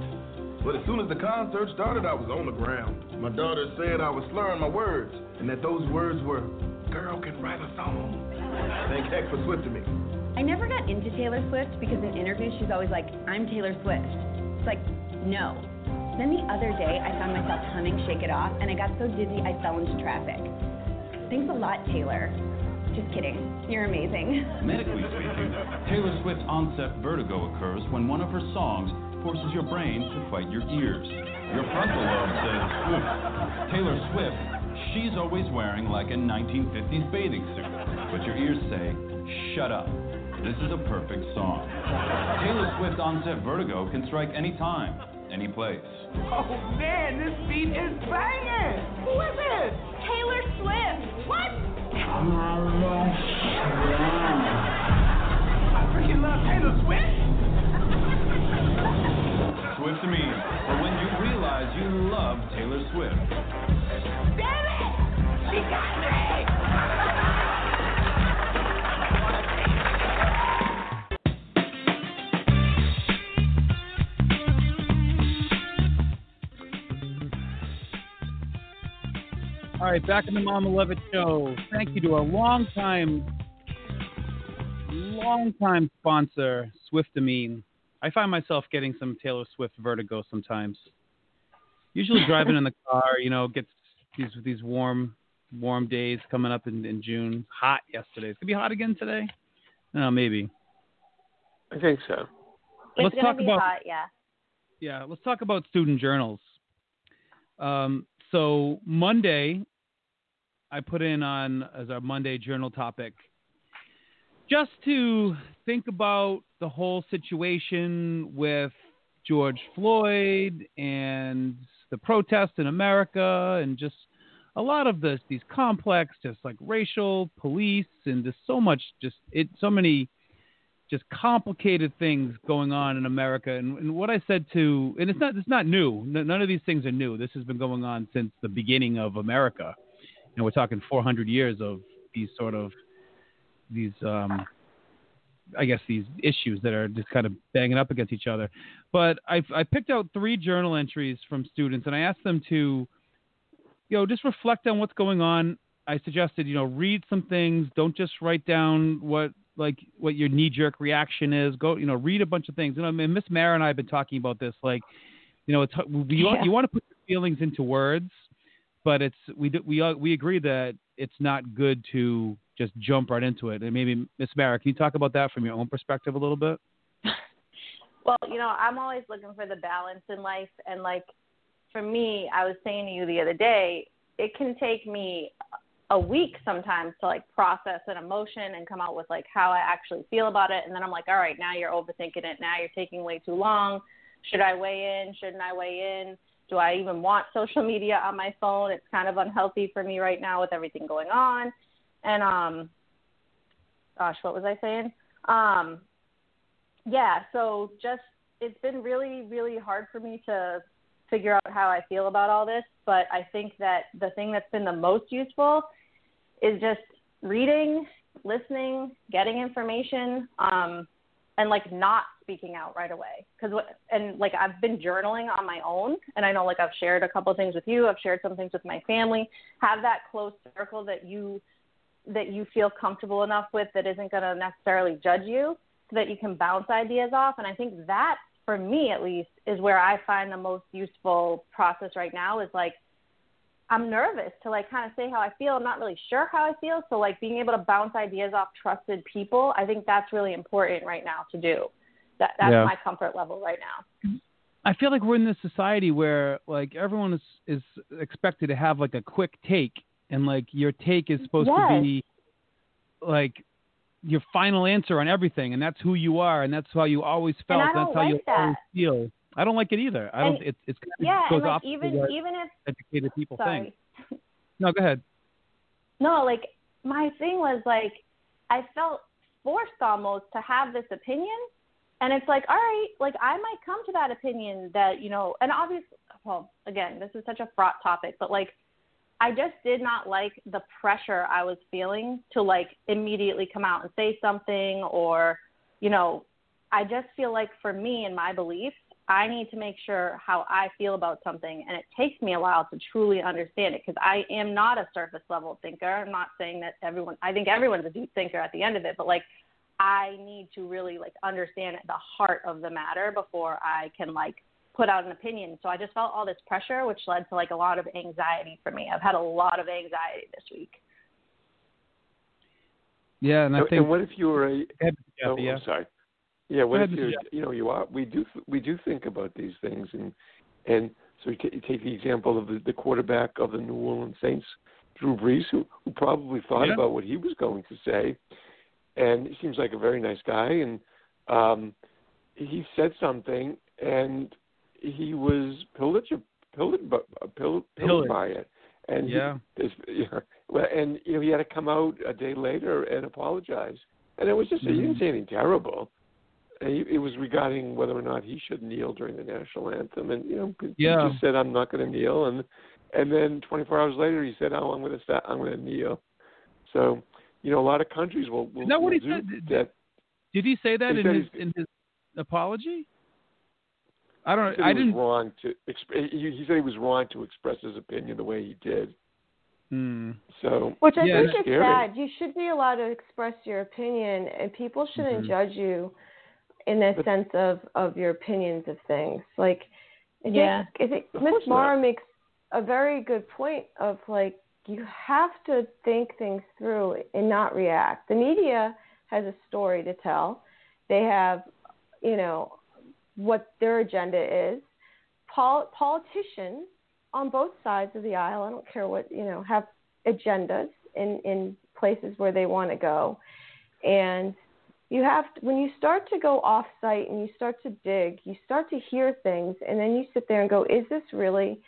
But as soon as the concert started, I was on the ground. My daughters said I was slurring my words, and that those words were, girl can write a song. Thank heck for Swiftamine. I never got into Taylor Swift because in interviews she's always like, I'm Taylor Swift. It's like, no. Then the other day I found myself humming Shake It Off and I got so dizzy I fell into traffic. Thanks a lot, Taylor. Just kidding. You're amazing. Medically speaking, Taylor Swift's onset vertigo occurs when one of her songs forces your brain to fight your ears. Your frontal lobe says, "Oof." Taylor Swift, she's always wearing like a 1950s bathing suit. But your ears say, shut up. This is a perfect song. Taylor Swift onset vertigo can strike anytime, any place. Oh man, this beat is banging! Who is it? Taylor Swift. What? I freaking love Taylor Swift. Swiftamine, for when you realize you love Taylor Swift. Damn it! She got me! All right, back in the Mama Levitt show. Thank you to our longtime, longtime sponsor, Swift Swiftamine. I find myself getting some Taylor Swift vertigo sometimes. Usually driving in the car, you know, gets these these warm warm days coming up in, in June. Hot yesterday. It's gonna be hot again today. No, maybe. I think so. It's Let's gonna talk be about hot, yeah. yeah, let's talk about student journals. Um, so Monday, I put in on as our Monday journal topic, just to think about the whole situation with George Floyd and the protests in America, and just a lot of this these complex, just like racial, police, and just so much, just it so many just complicated things going on in America. And, and what I said to, and it's not, it's not new. None of these things are new. This has been going on since the beginning of America. And we're talking 400 years of these sort of, these, um, I guess these issues that are just kind of banging up against each other. But I, I picked out three journal entries from students, and I asked them to, you know, just reflect on what's going on. I suggested, you know, read some things. Don't just write down what like what your knee jerk reaction is. Go, you know, read a bunch of things. You know, I mean, Miss Mara and I have been talking about this. Like, you know, it's you, Yeah. you want to put your feelings into words, but it's we do- we uh, we agree that it's not good to just jump right into it. And maybe Miss Mara, can you talk about that from your own perspective a little bit? [laughs] Well, you know, I'm always looking for the balance in life. And like for me, I was saying to you the other day, it can take me a week sometimes to like process an emotion and come out with like how I actually feel about it. And then I'm like, all right, now you're overthinking it. Now you're taking way too long. Should I weigh in? Shouldn't I weigh in? Do I even want social media on my phone? It's kind of unhealthy for me right now with everything going on. And um gosh, what was I saying? Um yeah, so just it's been really, really hard for me to figure out how I feel about all this. But I think that the thing that's been the most useful is just reading, listening, getting information, um, and like not speaking out right away. Because what, and like I've been journaling on my own, and I know like I've shared a couple of things with you. I've shared some things with my family. Have that close circle that you that you feel comfortable enough with that isn't going to necessarily judge you so that you can bounce ideas off. And I think that, for me at least, is where I find the most useful process right now is like, I'm nervous to like kind of say how I feel. I'm not really sure how I feel. So like being able to bounce ideas off trusted people, I think that's really important right now to do. That that's Yeah. my comfort level right now. I feel like we're in this society where like everyone is is expected to have like a quick take, and like your take is supposed to be like your final answer on everything, and that's who you are, and that's how you always felt, and that's don't how you that. always feel. I don't like it either. I don't. And- It's it's yeah, goes and like off even even if educated people sorry. think. [laughs] No, go ahead. No, like my thing was like I felt forced almost to have this opinion and it's like, all right, like I might come to that opinion that, you know, and obviously well, again, this is such a fraught topic, but like I just did not like the pressure I was feeling to like immediately come out and say something or, you know, I just feel like for me and my beliefs, I need to make sure how I feel about something, and it takes me a while to truly understand it because I am not a surface level thinker. I'm not saying that everyone. I think everyone's a deep thinker at the end of it, but like I need to really like understand the heart of the matter before I can like put out an opinion. So I just felt all this pressure, which led to like a lot of anxiety for me. I've had a lot of anxiety this week. Yeah, and I think. and what if you were a? Go ahead, Oh, Jeffy, yeah. I'm sorry. Yeah, what if you're? You know, you are. We do. We do think about these things, and and so you, t- you take the example of the, the quarterback of the New Orleans Saints, Drew Brees, who who probably thought Yeah. about what he was going to say, and he seems like a very nice guy, and um, he said something, and he was pillaged, pillaged, pill- pillaged Pillaged. by it, and he- Yeah. yeah, [laughs] well, and you know he had to come out a day later and apologize, and it was just he Mm-hmm. didn't say anything terrible. He, it was regarding whether or not he should kneel during the national anthem, and you know he just said I'm not going to kneel, and and then 24 hours later he said oh I'm going to stop, I'm going to kneel. So you know a lot of countries will will, Is that what he said? Did- that. Did he say that He in his in his apology? I don't. He I didn't. wrong to exp- he, he said he was wrong to express his opinion the way he did. Hmm. So Which I yeah, think is scary. sad. You should be allowed to express your opinion, and people shouldn't Mhm. judge you in the sense of of your opinions of things. Like, I think, Yeah. I think Miss course not. Mara makes a very good point of like you have to think things through and not react. The media has a story to tell. They have, you know, what their agenda is. Pol- politicians on both sides of the aisle, I don't care what, you know, have agendas in, in places where they want to go. And you have to, when you start to go off site and you start to dig, you start to hear things and then you sit there and go, is this really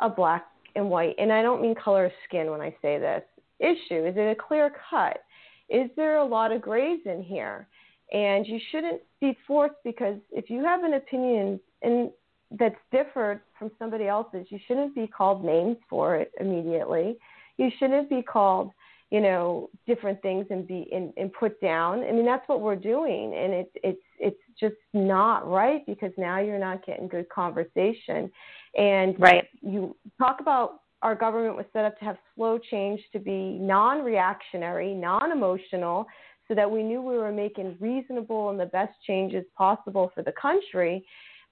a black and white? And I don't mean color of skin when I say this. Issue, is it a clear cut? Is there a lot of grays in here? And you shouldn't be forced because if you have an opinion and that's different from somebody else's, you shouldn't be called names for it immediately. You shouldn't be called, you know, different things and be and, and put down. I mean, that's what we're doing, and it's it's it's just not right because now you're not getting good conversation, and Right. you talk about our government was set up to have slow change to be non-reactionary, non-emotional, so that we knew we were making reasonable and the best changes possible for the country.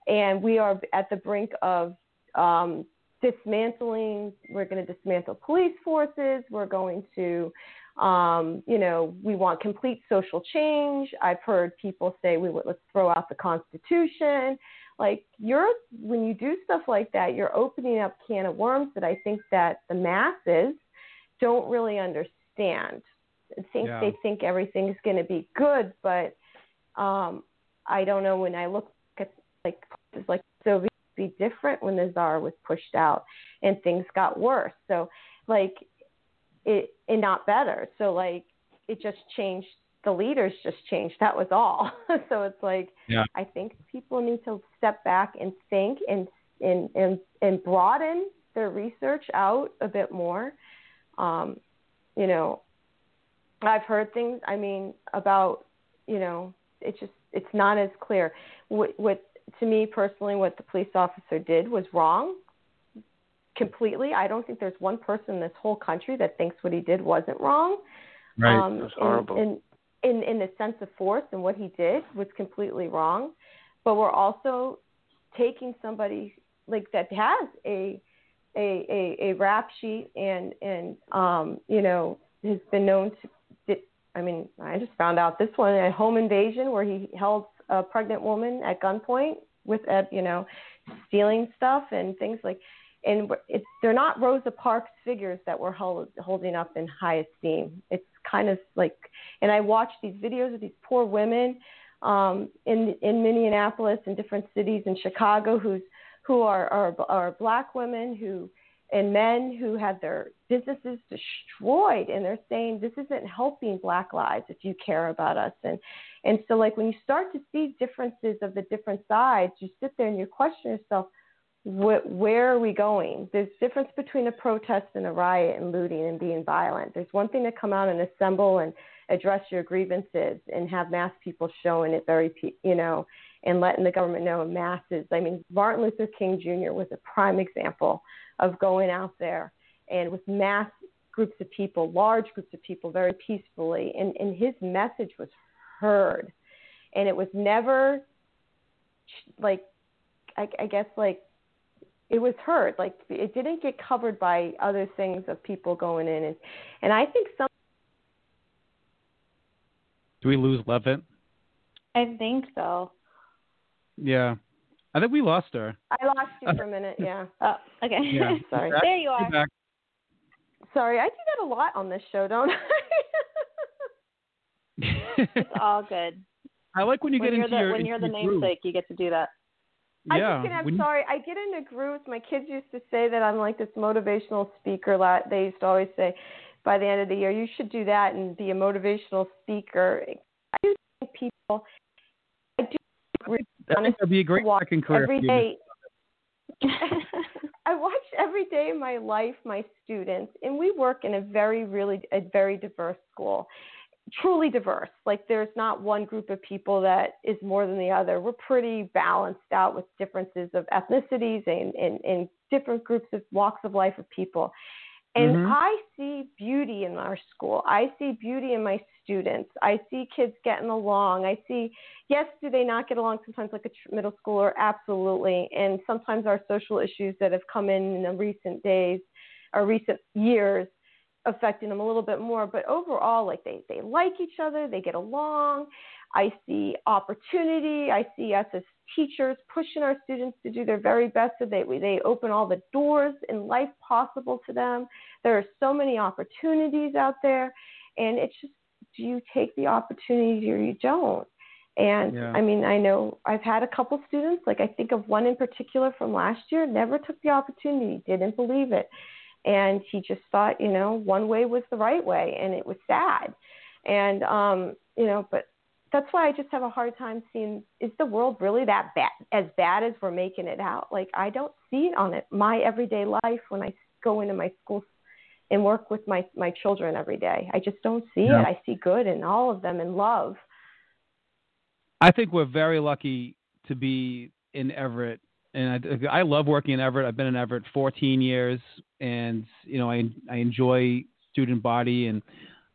And we are at the brink of um, dismantling. We're going to dismantle police forces. We're going to, um, you know, we want complete social change. I've heard people say we would let's throw out the Constitution. Like you're when you do stuff like that, you're opening up can of worms that I think that the masses don't really understand. Think Yeah. they think everything's going to be good, but um, I don't know. When I look at like places like Soviet, be different when the czar was pushed out and things got worse. So like it and not better. So like it just changed. The leaders just changed. That was all. [laughs] so it's like Yeah. I think people need to step back and think and and and, and broaden their research out a bit more. Um, you know, I've heard things. I mean, about you know, it's just it's not as clear. What, what to me personally, what the police officer did was wrong. Completely, I don't think there's one person in this whole country that thinks what he did wasn't wrong. Right. Um, That's in- horrible. In, in in the sense of force and what he did was completely wrong. But we're also taking somebody like that has a a a, a rap sheet and and um you know has been known to I mean I just found out this one a home invasion where he held a pregnant woman at gunpoint with at you know stealing stuff and things like and it's they're not Rosa Parks figures that we're hold, holding up in high esteem. It's kind of like, and I watch these videos of these poor women um, in in Minneapolis and different cities in Chicago who's who are, are are black women who and men who had their businesses destroyed and they're saying this isn't helping black lives if you care about us. And and so like when you start to see differences of the different sides you sit there and you question yourself wh- where are we going? There's difference between a protest and a riot and looting and being violent. There's one thing to come out and assemble and address your grievances and have mass people showing it very you know and letting the government know in masses. I mean martin luther king jr was a prime example of going out there and with mass groups of people, large groups of people, very peacefully. And, and his message was heard. And it was never like, I, I guess, like, it was heard. Like, it didn't get covered by other things of people going in. And, and I think some. Do we lose Levitt? I think so. Yeah. I think we lost her. I lost you for a minute, [laughs] yeah. Oh, okay. Yeah. [laughs] Sorry. Back- There you are. back. Sorry, I do that a lot on this show, don't I? [laughs] It's all good. I like when you when get into the, your when you're the namesake, you get to do that. I Yeah. just, I'm you- sorry. I get into grooves. My kids used to say that I'm like this motivational speaker. Lot they used to always say, by the end of the year, you should do that and be a motivational speaker. I do think people. I do. I think that'd be a great second career every day. [laughs] I watch every day of my life my students, and we work in a very, really, a very diverse school, truly diverse. Like there's not one group of people that is more than the other. We're pretty balanced out with differences of ethnicities and, and, and different groups of walks of life of people. And Mhm. I see beauty in our school. I see beauty in my students. I see kids getting along. I see, yes, do they not get along sometimes like a tr- middle schooler? Absolutely. And sometimes our social issues that have come in in the recent days or recent years affecting them a little bit more. But overall, like they, they like each other, they get along. I see opportunity. I see us as teachers pushing our students to do their very best so that we, they open all the doors in life possible to them. There are so many opportunities out there, and it's just do you take the opportunity or you don't? And Yeah. I mean, I know I've had a couple students, like I think of one in particular from last year, never took the opportunity, didn't believe it. And he just thought, you know, one way was the right way, and it was sad. And, um, you know, but that's why I just have a hard time seeing is the world really that bad, as bad as we're making it out? Like, I don't see it on it, my everyday life when I go into my school and work with my, my children every day. I just don't see Yeah. it. I see good in all of them and love. I think we're very lucky to be in Everett, and I, I love working in Everett. I've been in Everett 14 years, and you know I I enjoy student body, and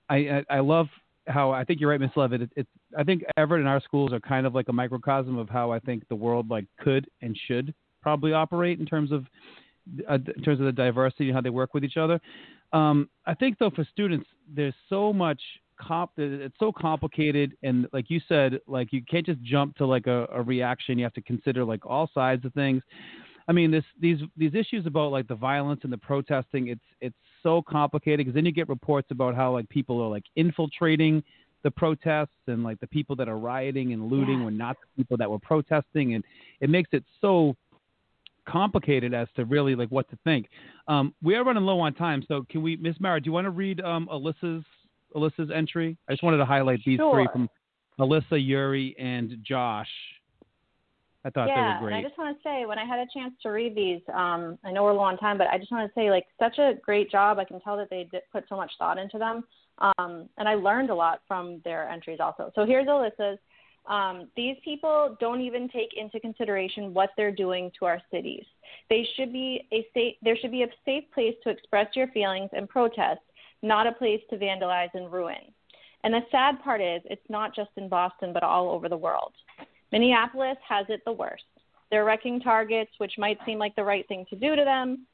I I, I love how I think you're right, Miss Levitt. It, it's I think Everett and our schools are kind of like a microcosm of how I think the world like could and should probably operate in terms of uh, in terms of the diversity and how they work with each other. Um, I think though for students, there's so much comp. It's so complicated, and like you said, like you can't just jump to like a, a reaction. You have to consider like all sides of things. I mean, this these these issues about like the violence and the protesting. It's it's so complicated because then you get reports about how like people are like infiltrating the protests and like the people that are rioting and looting Yeah. were not the people that were protesting, and it makes it so complicated as to really like what to think. Um, we are running low on time, so can we, Miss Mara, do you want to read um, Alyssa's Alyssa's entry? I just wanted to highlight these three from Alyssa, Yuri, and Josh. I thought yeah, they were and. I just want to say when I had a chance to read these, um, I know we're low on time, but I just want to say like such a great job. I can tell that they did put so much thought into them, um, and I learned a lot from their entries also. So here's Alyssa's. Um, these people don't even take into consideration what they're doing to our cities. They should be a safe. There should be a safe place to express your feelings and protest, not a place to vandalize and ruin. And the sad part is, it's not just in Boston, but all over the world. Minneapolis has it the worst. They're wrecking targets, which might seem like the right thing to do to them,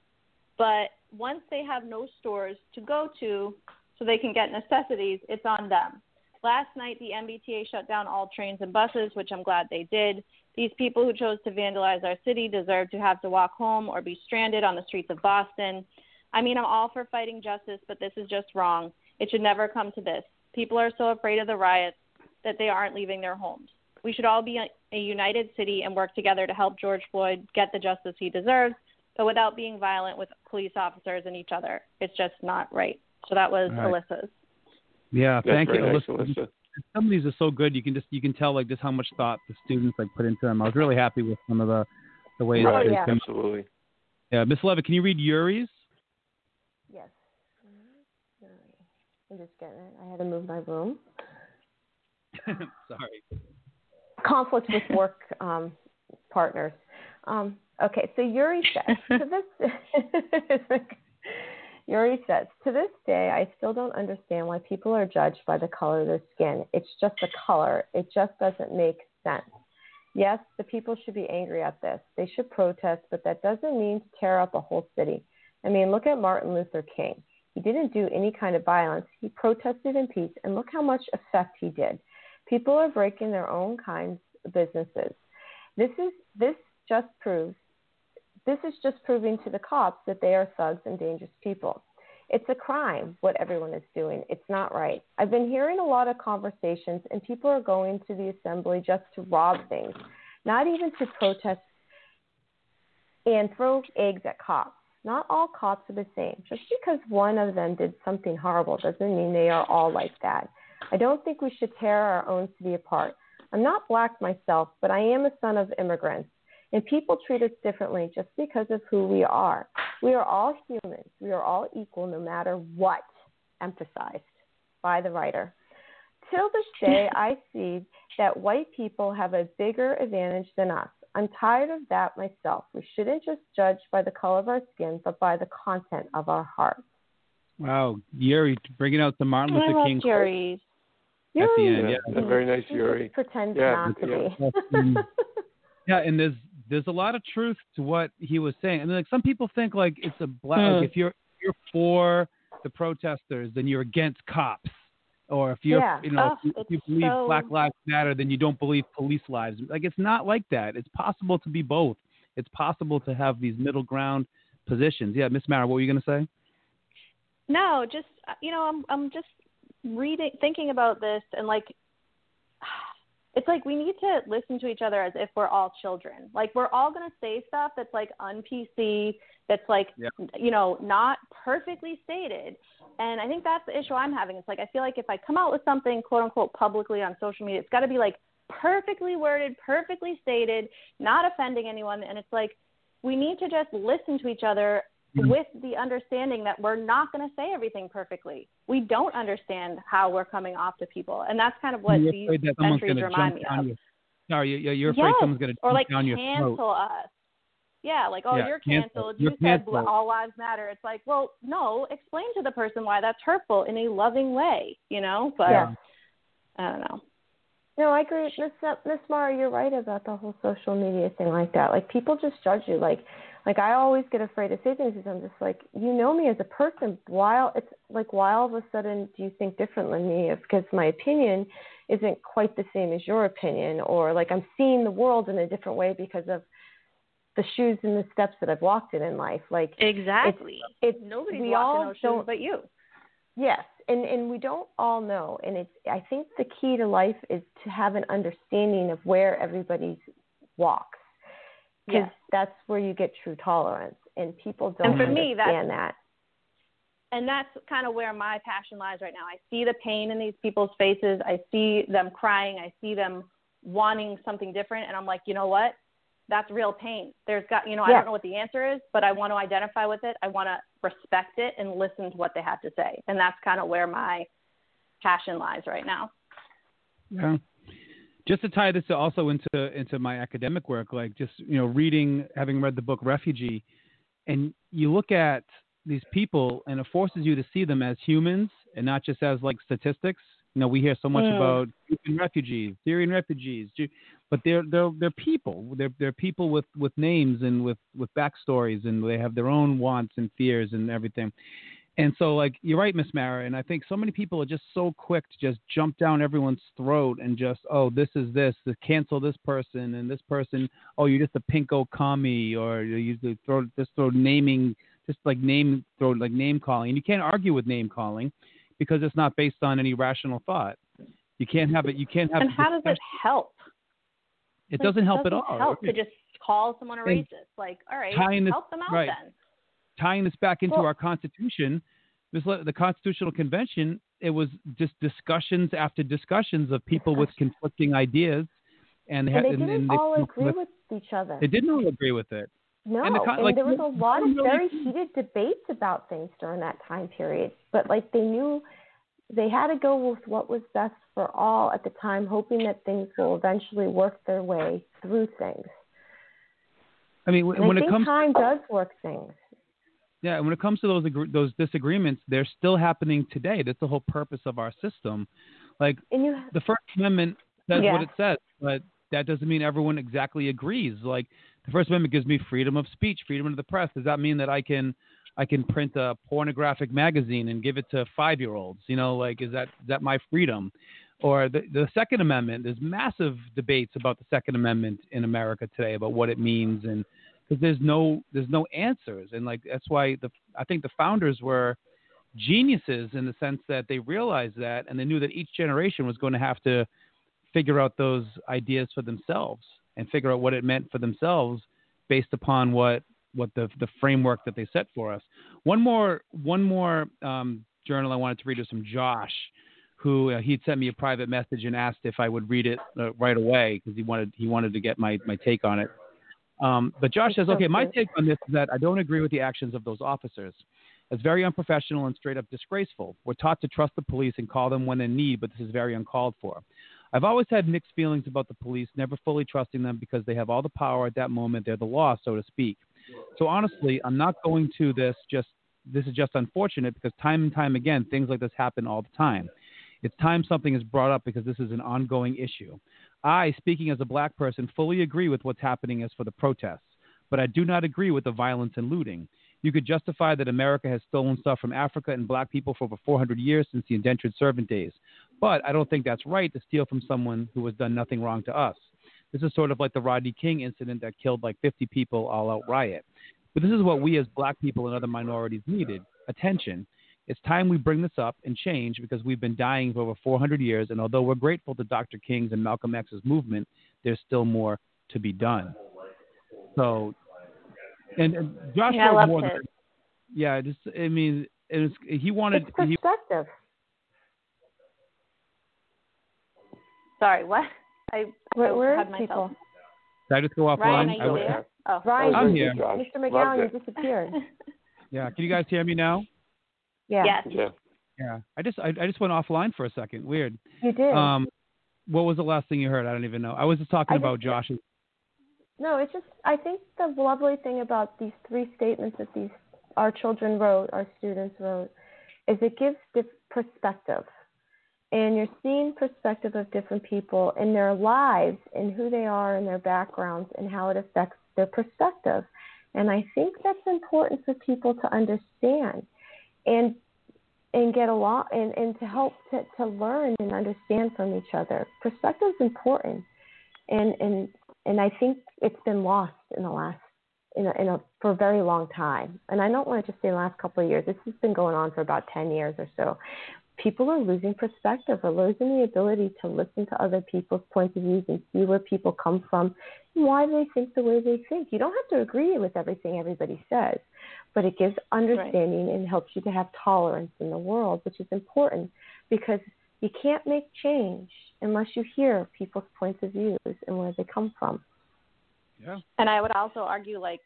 but once they have no stores to go to so they can get necessities, it's on them. Last night, the MBTA shut down all trains and buses, which I'm glad they did. These people who chose to vandalize our city deserve to have to walk home or be stranded on the streets of Boston. I mean, I'm all for fighting justice, but this is just wrong. It should never come to this. People are so afraid of the riots that they aren't leaving their homes. We should all be a, a united city and work together to help George Floyd get the justice he deserves, but without being violent with police officers and each other. It's just not right. So that was All right. Alyssa's. Yeah, That's thank you, nice, Alyssa. Alyssa. Some of these are so good. You can just you can tell like just how much thought the students like put into them. I was really happy with some of the the ways Right, they came- absolutely. Yeah, Miss Levitt, can you read Yuri's? Yes. I'm just getting it. I had to move my room. [laughs] Sorry. Conflict with work um, partners. Um, okay, so Yuri says [laughs] to this. [laughs] Yuri says to this day, I still don't understand why people are judged by the color of their skin. It's just a color. It just doesn't make sense. Yes, the people should be angry at this. They should protest, but that doesn't mean to tear up a whole city. I mean, look at Martin Luther King. He didn't do any kind of violence. He protested in peace, and look how much effect he did. People are breaking their own kinds of businesses. This is this just proves this is just proving to the cops that they are thugs and dangerous people. It's a crime what everyone is doing. It's not right. I've been hearing a lot of conversations, and people are going to the assembly just to rob things, not even to protest and throw eggs at cops. Not all cops are the same. Just because one of them did something horrible doesn't mean they are all like that. I don't think we should tear our own city apart. I'm not black myself, but I am a son of immigrants, and people treat us differently just because of who we are. We are all humans. We are all equal no matter what, emphasized by the writer. Till this day, [laughs] I see that white people have a bigger advantage than us. I'm tired of that myself. We shouldn't just judge by the color of our skin, but by the content of our hearts. Wow, Yuri bringing out the Martin Luther I love King Yuri's. Quote at the Yuri. end. Yeah, Yeah, very nice, He Yuri. just pretends Yeah, not to yeah. be. [laughs] yeah, and there's there's a lot of truth to what he was saying. And like some people think like it's a black Hmm. like if you're you're for the protesters, then you're against cops. Or if you're Yeah. you know Oh, if you, if you believe so- Black Lives Matter, then you don't believe police lives. Like it's not like that. It's possible to be both. It's possible to have these middle ground positions. Yeah, Miss Mara, what were you gonna say? No, just uh, you know, I'm I'm just reading, thinking about this, and like, [sighs] it's like we need to listen to each other as if we're all children. Like we're all gonna say stuff that's like un PC, that's like Yeah. you know not perfectly stated. And I think that's the issue I'm having. It's like I feel like if I come out with something quote unquote publicly on social media, it's got to be like perfectly worded, perfectly stated, not offending anyone. And it's like we need to just listen to each other. Mm-hmm. with the understanding that we're not going to say everything perfectly. We don't understand how we're coming off to people, and that's kind of what you're these afraid that someone's entries remind jump me down of. your Sorry, you- you're afraid yes. someone's gonna or jump like down your cancel us. Yeah, like oh, Yeah, you're cancel. canceled. You're you said canceled. all lives matter. It's like, well, no, explain to the person why that's hurtful in a loving way, you know. But Yeah. I don't know. No, I agree, Miss uh, Miss Mara. You're right about the whole social media thing like that. Like people just judge you. Like, like I always get afraid to say things because I'm just like, you know me as a person. Why it's like why all of a sudden do you think differently than me? Because my opinion isn't quite the same as your opinion, or like I'm seeing the world in a different way because of the shoes and the steps that I've walked in in life. Like Exactly. It's, it's Nobody's we walking all those shoes but you. Yes, and and we don't all know, and it's I think the key to life is to have an understanding of where everybody's walks, because Yes. that's where you get true tolerance, and people don't And for me, that's- understand that. and that's kind of where my passion lies right now. I see the pain in these people's faces. I see them crying. I see them wanting something different, and I'm like, you know what? That's real pain. There's got, you know, I don't know what the answer is, but I want to identify with it. I want to respect it and listen to what they have to say, and that's kind of where my passion lies right now. Yeah. Just to tie this also into into my academic work, like just you know reading, having read the book Refugee, and you look at these people, and it forces you to see them as humans and not just as like statistics. You know, we hear so much Mm. about Cuban refugees, Syrian refugees, but they're they're they're people. They're they're people with with names and with with backstories, and they have their own wants and fears and everything. And so, like you're right, Miss Mara, and I think so many people are just so quick to just jump down everyone's throat and just, oh, this is this, to cancel this person and this person. Oh, you're just a pinko commie, or you usually throw just throw naming, just like name throw like name calling, and you can't argue with name calling because it's not based on any rational thought. You can't have it. You can't have. And how does it help? It Like, doesn't help at all. Help to just call someone a And racist. Like, all right, tying this- help them out right. then. Tying this back into Well- our Constitution, this the Constitutional Convention, it was just discussions after discussions of people with conflicting ideas, and And they didn't they all come agree with- with each other. They didn't all agree with it. No, And and, the con- like, there was a lot of very heated debates about things during that time period. But like they knew they had to go with what was best for all at the time, hoping that things will eventually work their way through things. I mean, when, And when I it comes, time does work things. Yeah, when it comes to those agree- those disagreements, they're still happening today. That's the whole purpose of our system. Like And you, the First Amendment says Yeah. what it says, but that doesn't mean everyone exactly agrees. Like the First Amendment gives me freedom of speech, freedom of the press. Does that mean that I can I can print a pornographic magazine and give it to five year olds? You know, like is that is that my freedom? Or the the Second Amendment, there's massive debates about the Second Amendment in America today about what it means and because there's no there's no answers and like that's why the I think the founders were geniuses in the sense that they realized that and they knew that each generation was going to have to figure out those ideas for themselves and figure out what it meant for themselves based upon what what the the framework that they set for us. One more one more um, journal I wanted to read was from Josh, who uh, he'd sent me a private message and asked if I would read it uh, right away because he wanted he wanted to get my my take on it. Um, but Josh says, okay, my take on this is that I don't agree with the actions of those officers. It's very unprofessional and straight up disgraceful. We're taught to trust the police and call them when in need, but this is very uncalled for. I've always had mixed feelings about the police, never fully trusting them because they have all the power at that moment. They're the law, so to speak. So honestly, I'm not going to this just this is just unfortunate because time and time again things like this happen all the time. It's time something is brought up because this is an ongoing issue. I, speaking as a black person, fully agree with what's happening as for the protests, but I do not agree with the violence and looting. You could justify that America has stolen stuff from Africa and black people for over 400 years since the indentured servant days, but I don't think that's right to steal from someone who has done nothing wrong to us. This is sort of like the Rodney King incident that killed like 50 people all out riot. But this is what we as black people and other minorities needed attention. It's time we bring this up and change because we've been dying for over 400 years, and although we're grateful to Dr. King's and Malcolm X's movement, there's still more to be done. So, and, and Josh Yeah, I more than, yeah, just I mean, it was, he wanted It's he, perspective. Sorry, what? I, Where, I where had is myself. people? Did I just go offline? Ryan, I are you w- there? Oh, Ryan, I'm here. Mr. McGowan, you disappeared. [laughs] [laughs] Yeah, can you guys hear me now? Yeah. Yes. Yeah. Yeah, I just I, I just went offline for a second. Weird. You did. Um, what was the last thing you heard? I don't even know. I was just talking I about just- Josh's. No, it's just I think the lovely thing about these three statements that these our children wrote, our students wrote, is it gives diff- perspective, and you're seeing perspective of different people in their lives and who they are and their backgrounds and how it affects their perspective, and I think that's important for people to understand, and and get along and, and to help to, to learn and understand from each other. Perspective is important, and and and I think it's been lost in the last in a, in a for a very long time. And I don't want to just say the last couple of years. This has been going on for about ten years or so. People are losing perspective, are losing the ability to listen to other people's points of views and see where people come from and why they think the way they think. You don't have to agree with everything everybody says, but it gives understanding and helps you to have tolerance in the world, which is important because you can't make change unless you hear people's points of views and where they come from. Yeah. And I would also argue like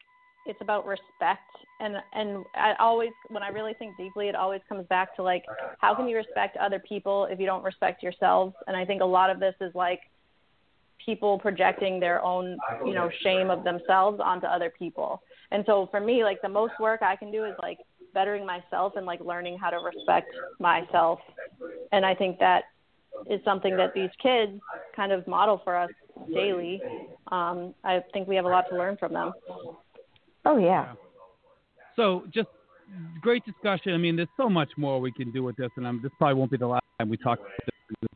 it's about respect and and I always when I really think deeply it always comes back to like how can you respect other people if you don't respect yourselves? And I think a lot of this is like people projecting their own, you know, shame of themselves onto other people. And so for me, like the most work I can do is like bettering myself and like learning how to respect myself. And I think that is something that these kids kind of model for us daily. Um, I think we have a lot to learn from them. Oh yeah. So just great discussion. I mean, there's so much more we can do with this, and I'm, this probably won't be the last time we talk this.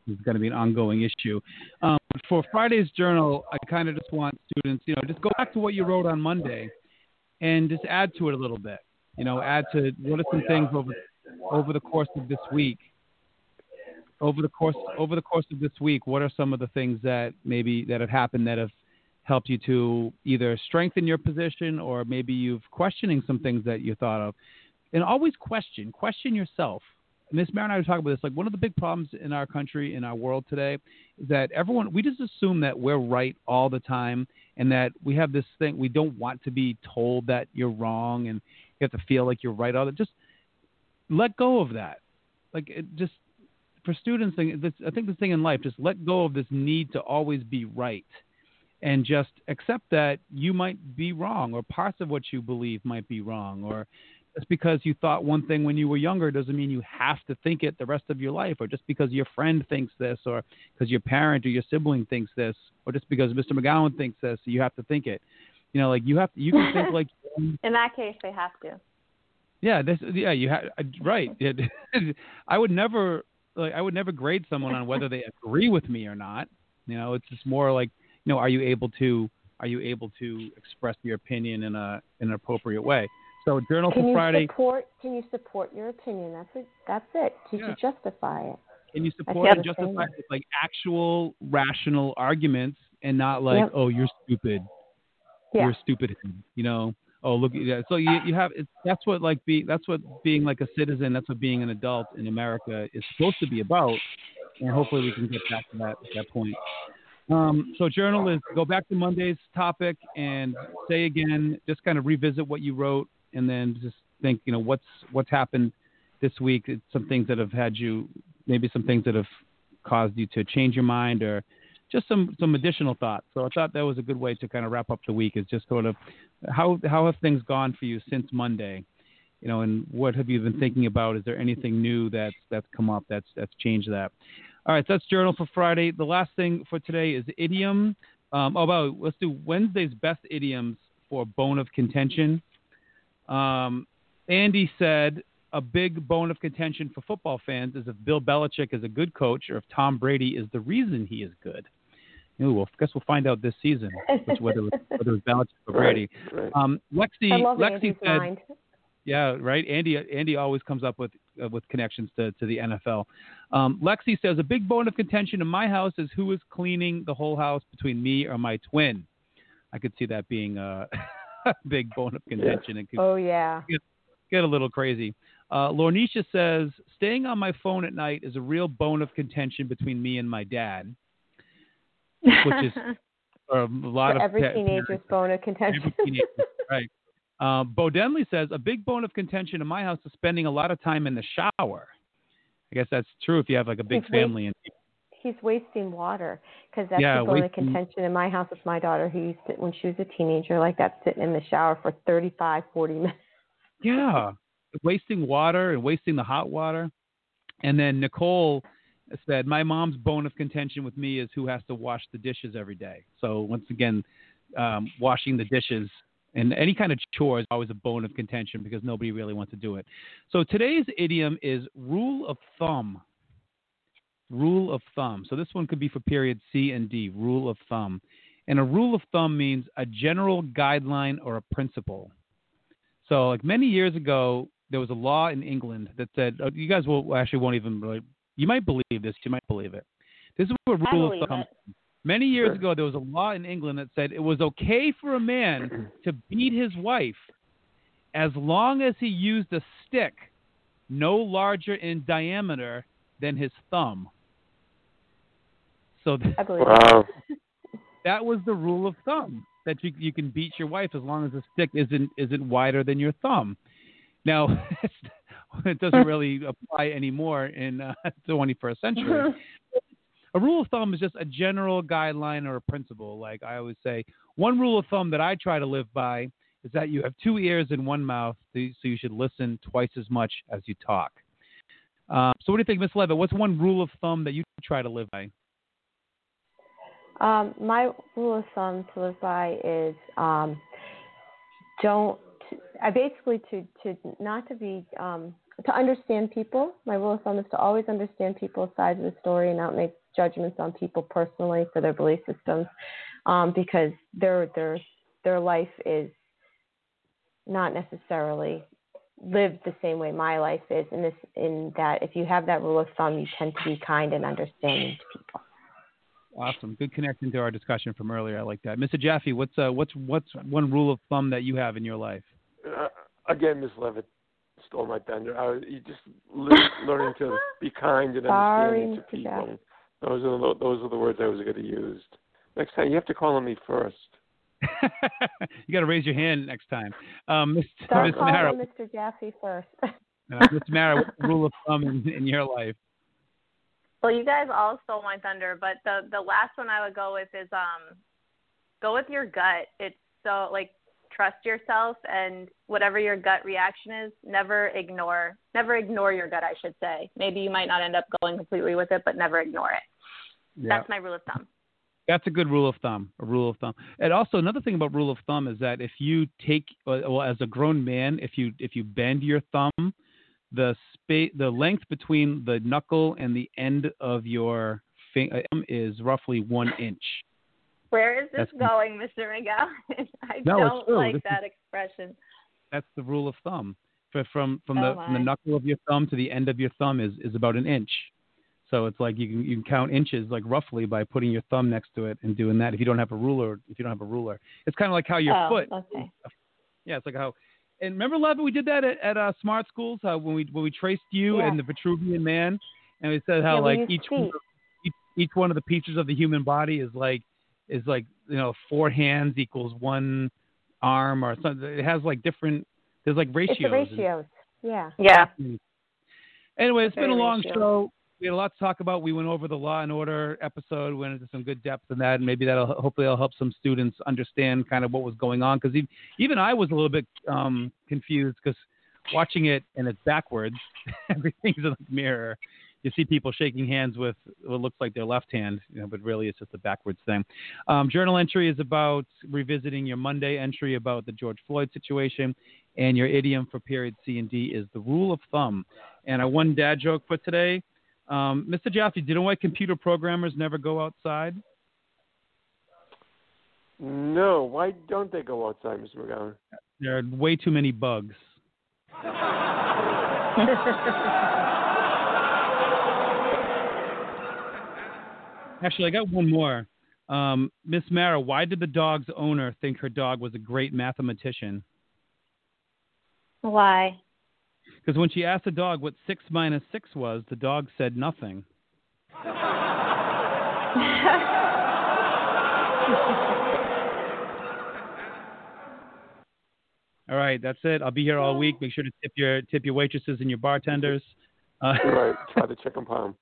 This is going to be an ongoing issue. Um, for Friday's journal, I kind of just want students, you know, just go back to what you wrote on Monday, and just add to it a little bit. You know, add to what are some things over over the course of this week. Over the course over the course of this week, what are some of the things that maybe that have happened that have helped you to either strengthen your position or maybe you've questioning some things that you thought of. And always question, question yourself. Miss Mary and I were talking about this. Like one of the big problems in our country, in our world today, is that everyone we just assume that we're right all the time, and that we have this thing we don't want to be told that you're wrong, and you have to feel like you're right all the. Just let go of that. Like it just for students, I think the thing in life, just let go of this need to always be right, and just accept that you might be wrong, or parts of what you believe might be wrong, or just because you thought one thing when you were younger doesn't mean you have to think it the rest of your life, or just because your friend thinks this, or because your parent or your sibling thinks this, or just because Mr. McGowan thinks this, you have to think it. You know, like you have to, you can think [laughs] like. In that case, they have to. Yeah, this yeah you have uh, right. [laughs] I would never like I would never grade someone on whether they agree with me or not. You know, it's just more like know, are you able to are you able to express your opinion in a in an appropriate way? So Journal can for you Friday. Support, can you support your opinion? That's it. That's it. You Yeah. should justify it. Can you support and justify it with like actual rational arguments and not like, Yep. oh, you're stupid. Yeah. You're stupid. You know. Oh, look. Yeah. So you you have it's, that's what like be that's what being like a citizen. That's what being an adult in America is supposed to be about. And hopefully we can get back to that that point. Um, so journalists, go back to Monday's topic and say again, just kind of revisit what you wrote, and then just think, you know, what's what's happened this week. It's some things that have had you, maybe some things that have caused you to change your mind, or just some some additional thoughts. So I thought that was a good way to kind of wrap up the week. Is just sort of how how have things gone for you since Monday, you know, and what have you been thinking about? Is there anything new that's that's come up that's that's changed that? All right, that's journal for Friday. The last thing for today is idiom. Um, oh, about let's do Wednesday's best idioms for bone of contention. Um, Andy said a big bone of contention for football fans is if Bill Belichick is a good coach or if Tom Brady is the reason he is good. Ooh, well, I guess we'll find out this season which, whether whether it's Belichick or [laughs] Brady. Um, Lexi, Lexi said, mind. Yeah, right. Andy Andy always comes up with uh, with connections to, to the NFL. Um, Lexi says a big bone of contention in my house is who is cleaning the whole house between me or my twin. I could see that being a, [laughs] big bone of contention. It could Oh yeah. get, get a little crazy. Uh, Lornisha says staying on my phone at night is a real bone of contention between me and my dad, which is [laughs] a lot For of every teenager's bone of contention. right. Um, Bo Denley says a big bone of contention in my house is spending a lot of time in the shower. I guess that's true if you have like a big He's family and He's wasting water because that's Yeah, the bone of contention in my house with my daughter who used to when she was a teenager like that sitting in the shower for thirty five forty minutes. yeah, wasting water and wasting the hot water. And then Nicole said, "My mom's bone of contention with me is who has to wash the dishes every day." So once again, um, washing the dishes and any kind of chore is always a bone of contention because nobody really wants to do it. So today's idiom is rule of thumb. Rule of thumb. So this one could be for period C and D. Rule of thumb. And a rule of thumb means a general guideline or a principle. So, like many years ago, there was a law in England that said, uh, you guys will actually won't even really, you might believe this, you might believe it. This is what rule of thumb. it. Many years ago, there was a law in England that said it was okay for a man [clears throat] to beat his wife as long as he used a stick no larger in diameter than his thumb. So th- I believe Wow. [laughs] that was the rule of thumb that you you can beat your wife as long as the stick isn't isn't wider than your thumb. Now [laughs] it doesn't [laughs] really apply anymore in uh, the 21st century. A rule of thumb is just a general guideline or a principle. Like I always say, one rule of thumb that I try to live by is that you have two ears and one mouth, so you should listen twice as much as you talk. Uh, so, what do you think, Miss Levitt? What's one rule of thumb that you try to live by? Um, my rule of thumb to live by is um, don't. I basically to to not to be um, to understand people. My rule of thumb is to always understand people's sides of the story and not make judgments on people personally for their belief systems, um, because their their their life is not necessarily lived the same way my life is. In this, in that, if you have that rule of thumb, you tend to be kind and understanding to people. Awesome. Good connection to our discussion from earlier. I like that. Mr. Jaffe, what's uh, what's what's one rule of thumb that you have in your life? Uh, again, Miss Levitt stole my thunder. I was, you just le- learning to be kind and Sorry, understanding to people. Jaffe. Those are the, those are the words I was going to use. Next time, you have to call on me first. [laughs] you got to raise your hand next time. Um, Miss Start Miss calling Mara, Mr. Jaffe first. [laughs] uh, Miss Mara, what's the rule of thumb in, in your life? Well, you guys all stole my thunder, but the the last one I would go with is um, go with your gut. It's so like trust yourself and whatever your gut reaction is, never ignore never ignore your gut. I should say. Maybe you might not end up going completely with it, but never ignore it. Yeah. That's my rule of thumb. That's a good rule of thumb. A rule of thumb. And also another thing about rule of thumb is that if you take, uh, well, as a grown man, if you if you bend your thumb, the space, the length between the knuckle and the end of your finger is roughly one inch. Where is this That's- going, Mr. Miguel? [laughs] I No, don't like This that expression. That's the rule of thumb. For, from from Oh, the from the knuckle of your thumb to the end of your thumb is, is about an inch. So it's like you can you can count inches like roughly by putting your thumb next to it and doing that. If you don't have a ruler, if you don't have a ruler, it's kind of like how your oh, foot. Okay. Yeah, it's like how. And remember, Levin, we did that at, at uh, Smart Schools uh, when we when we traced you Yeah. and the Vitruvian Man, and we said how Yeah, like each one, each each one of the pieces of the human body is like is like you know four hands equals one arm or something. It has like different. There's like ratios. It's the and- ratios. Yeah. Yeah. Anyway, it's been a long ratio. show. We had a lot to talk about. We went over the Law and Order episode, went into some good depth in that, and maybe that'll hopefully that'll help some students understand kind of what was going on. Because even I was a little bit um, confused because watching it and it's backwards, [laughs] everything's in the mirror. You see people shaking hands with what looks like their left hand, you know, but really it's just a backwards thing. Um, journal entry is about revisiting your Monday entry about the George Floyd situation, and your idiom for period C and D is the rule of thumb. And our one dad joke for today, um, Mr. Jaffe, do you know why computer programmers never go outside? No, why don't they go outside, Mr. McGowan? There are way too many bugs. [laughs] Actually, I got one more. Um, Miss Mara, why did the dog's owner think her dog was a great mathematician? Why? Because when she asked the dog what six minus six was, the dog said nothing. [laughs] All right, that's it. I'll be here all week. Make sure to tip your tip your waitresses and your bartenders. Uh, right, try the [laughs] chicken palm.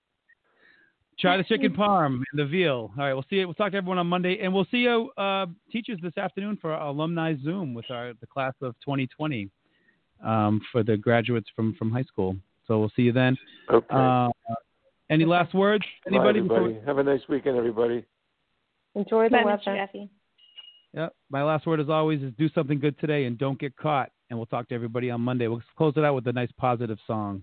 Try the chicken parm and the veal. All right, we'll see you. We'll talk to everyone on Monday, and we'll see you uh, teachers this afternoon for our alumni Zoom with our the class of 2020 um, for the graduates from from high school. So we'll see you then. Okay. Uh, any last words? Anybody? before everybody. Have a nice weekend, everybody. Enjoy the Bye, weather. Mr. Yep. My last word, as always, is do something good today and don't get caught. And we'll talk to everybody on Monday. We'll close it out with a nice positive song.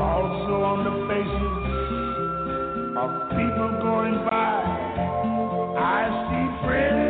also on the faces of people going by. I see friends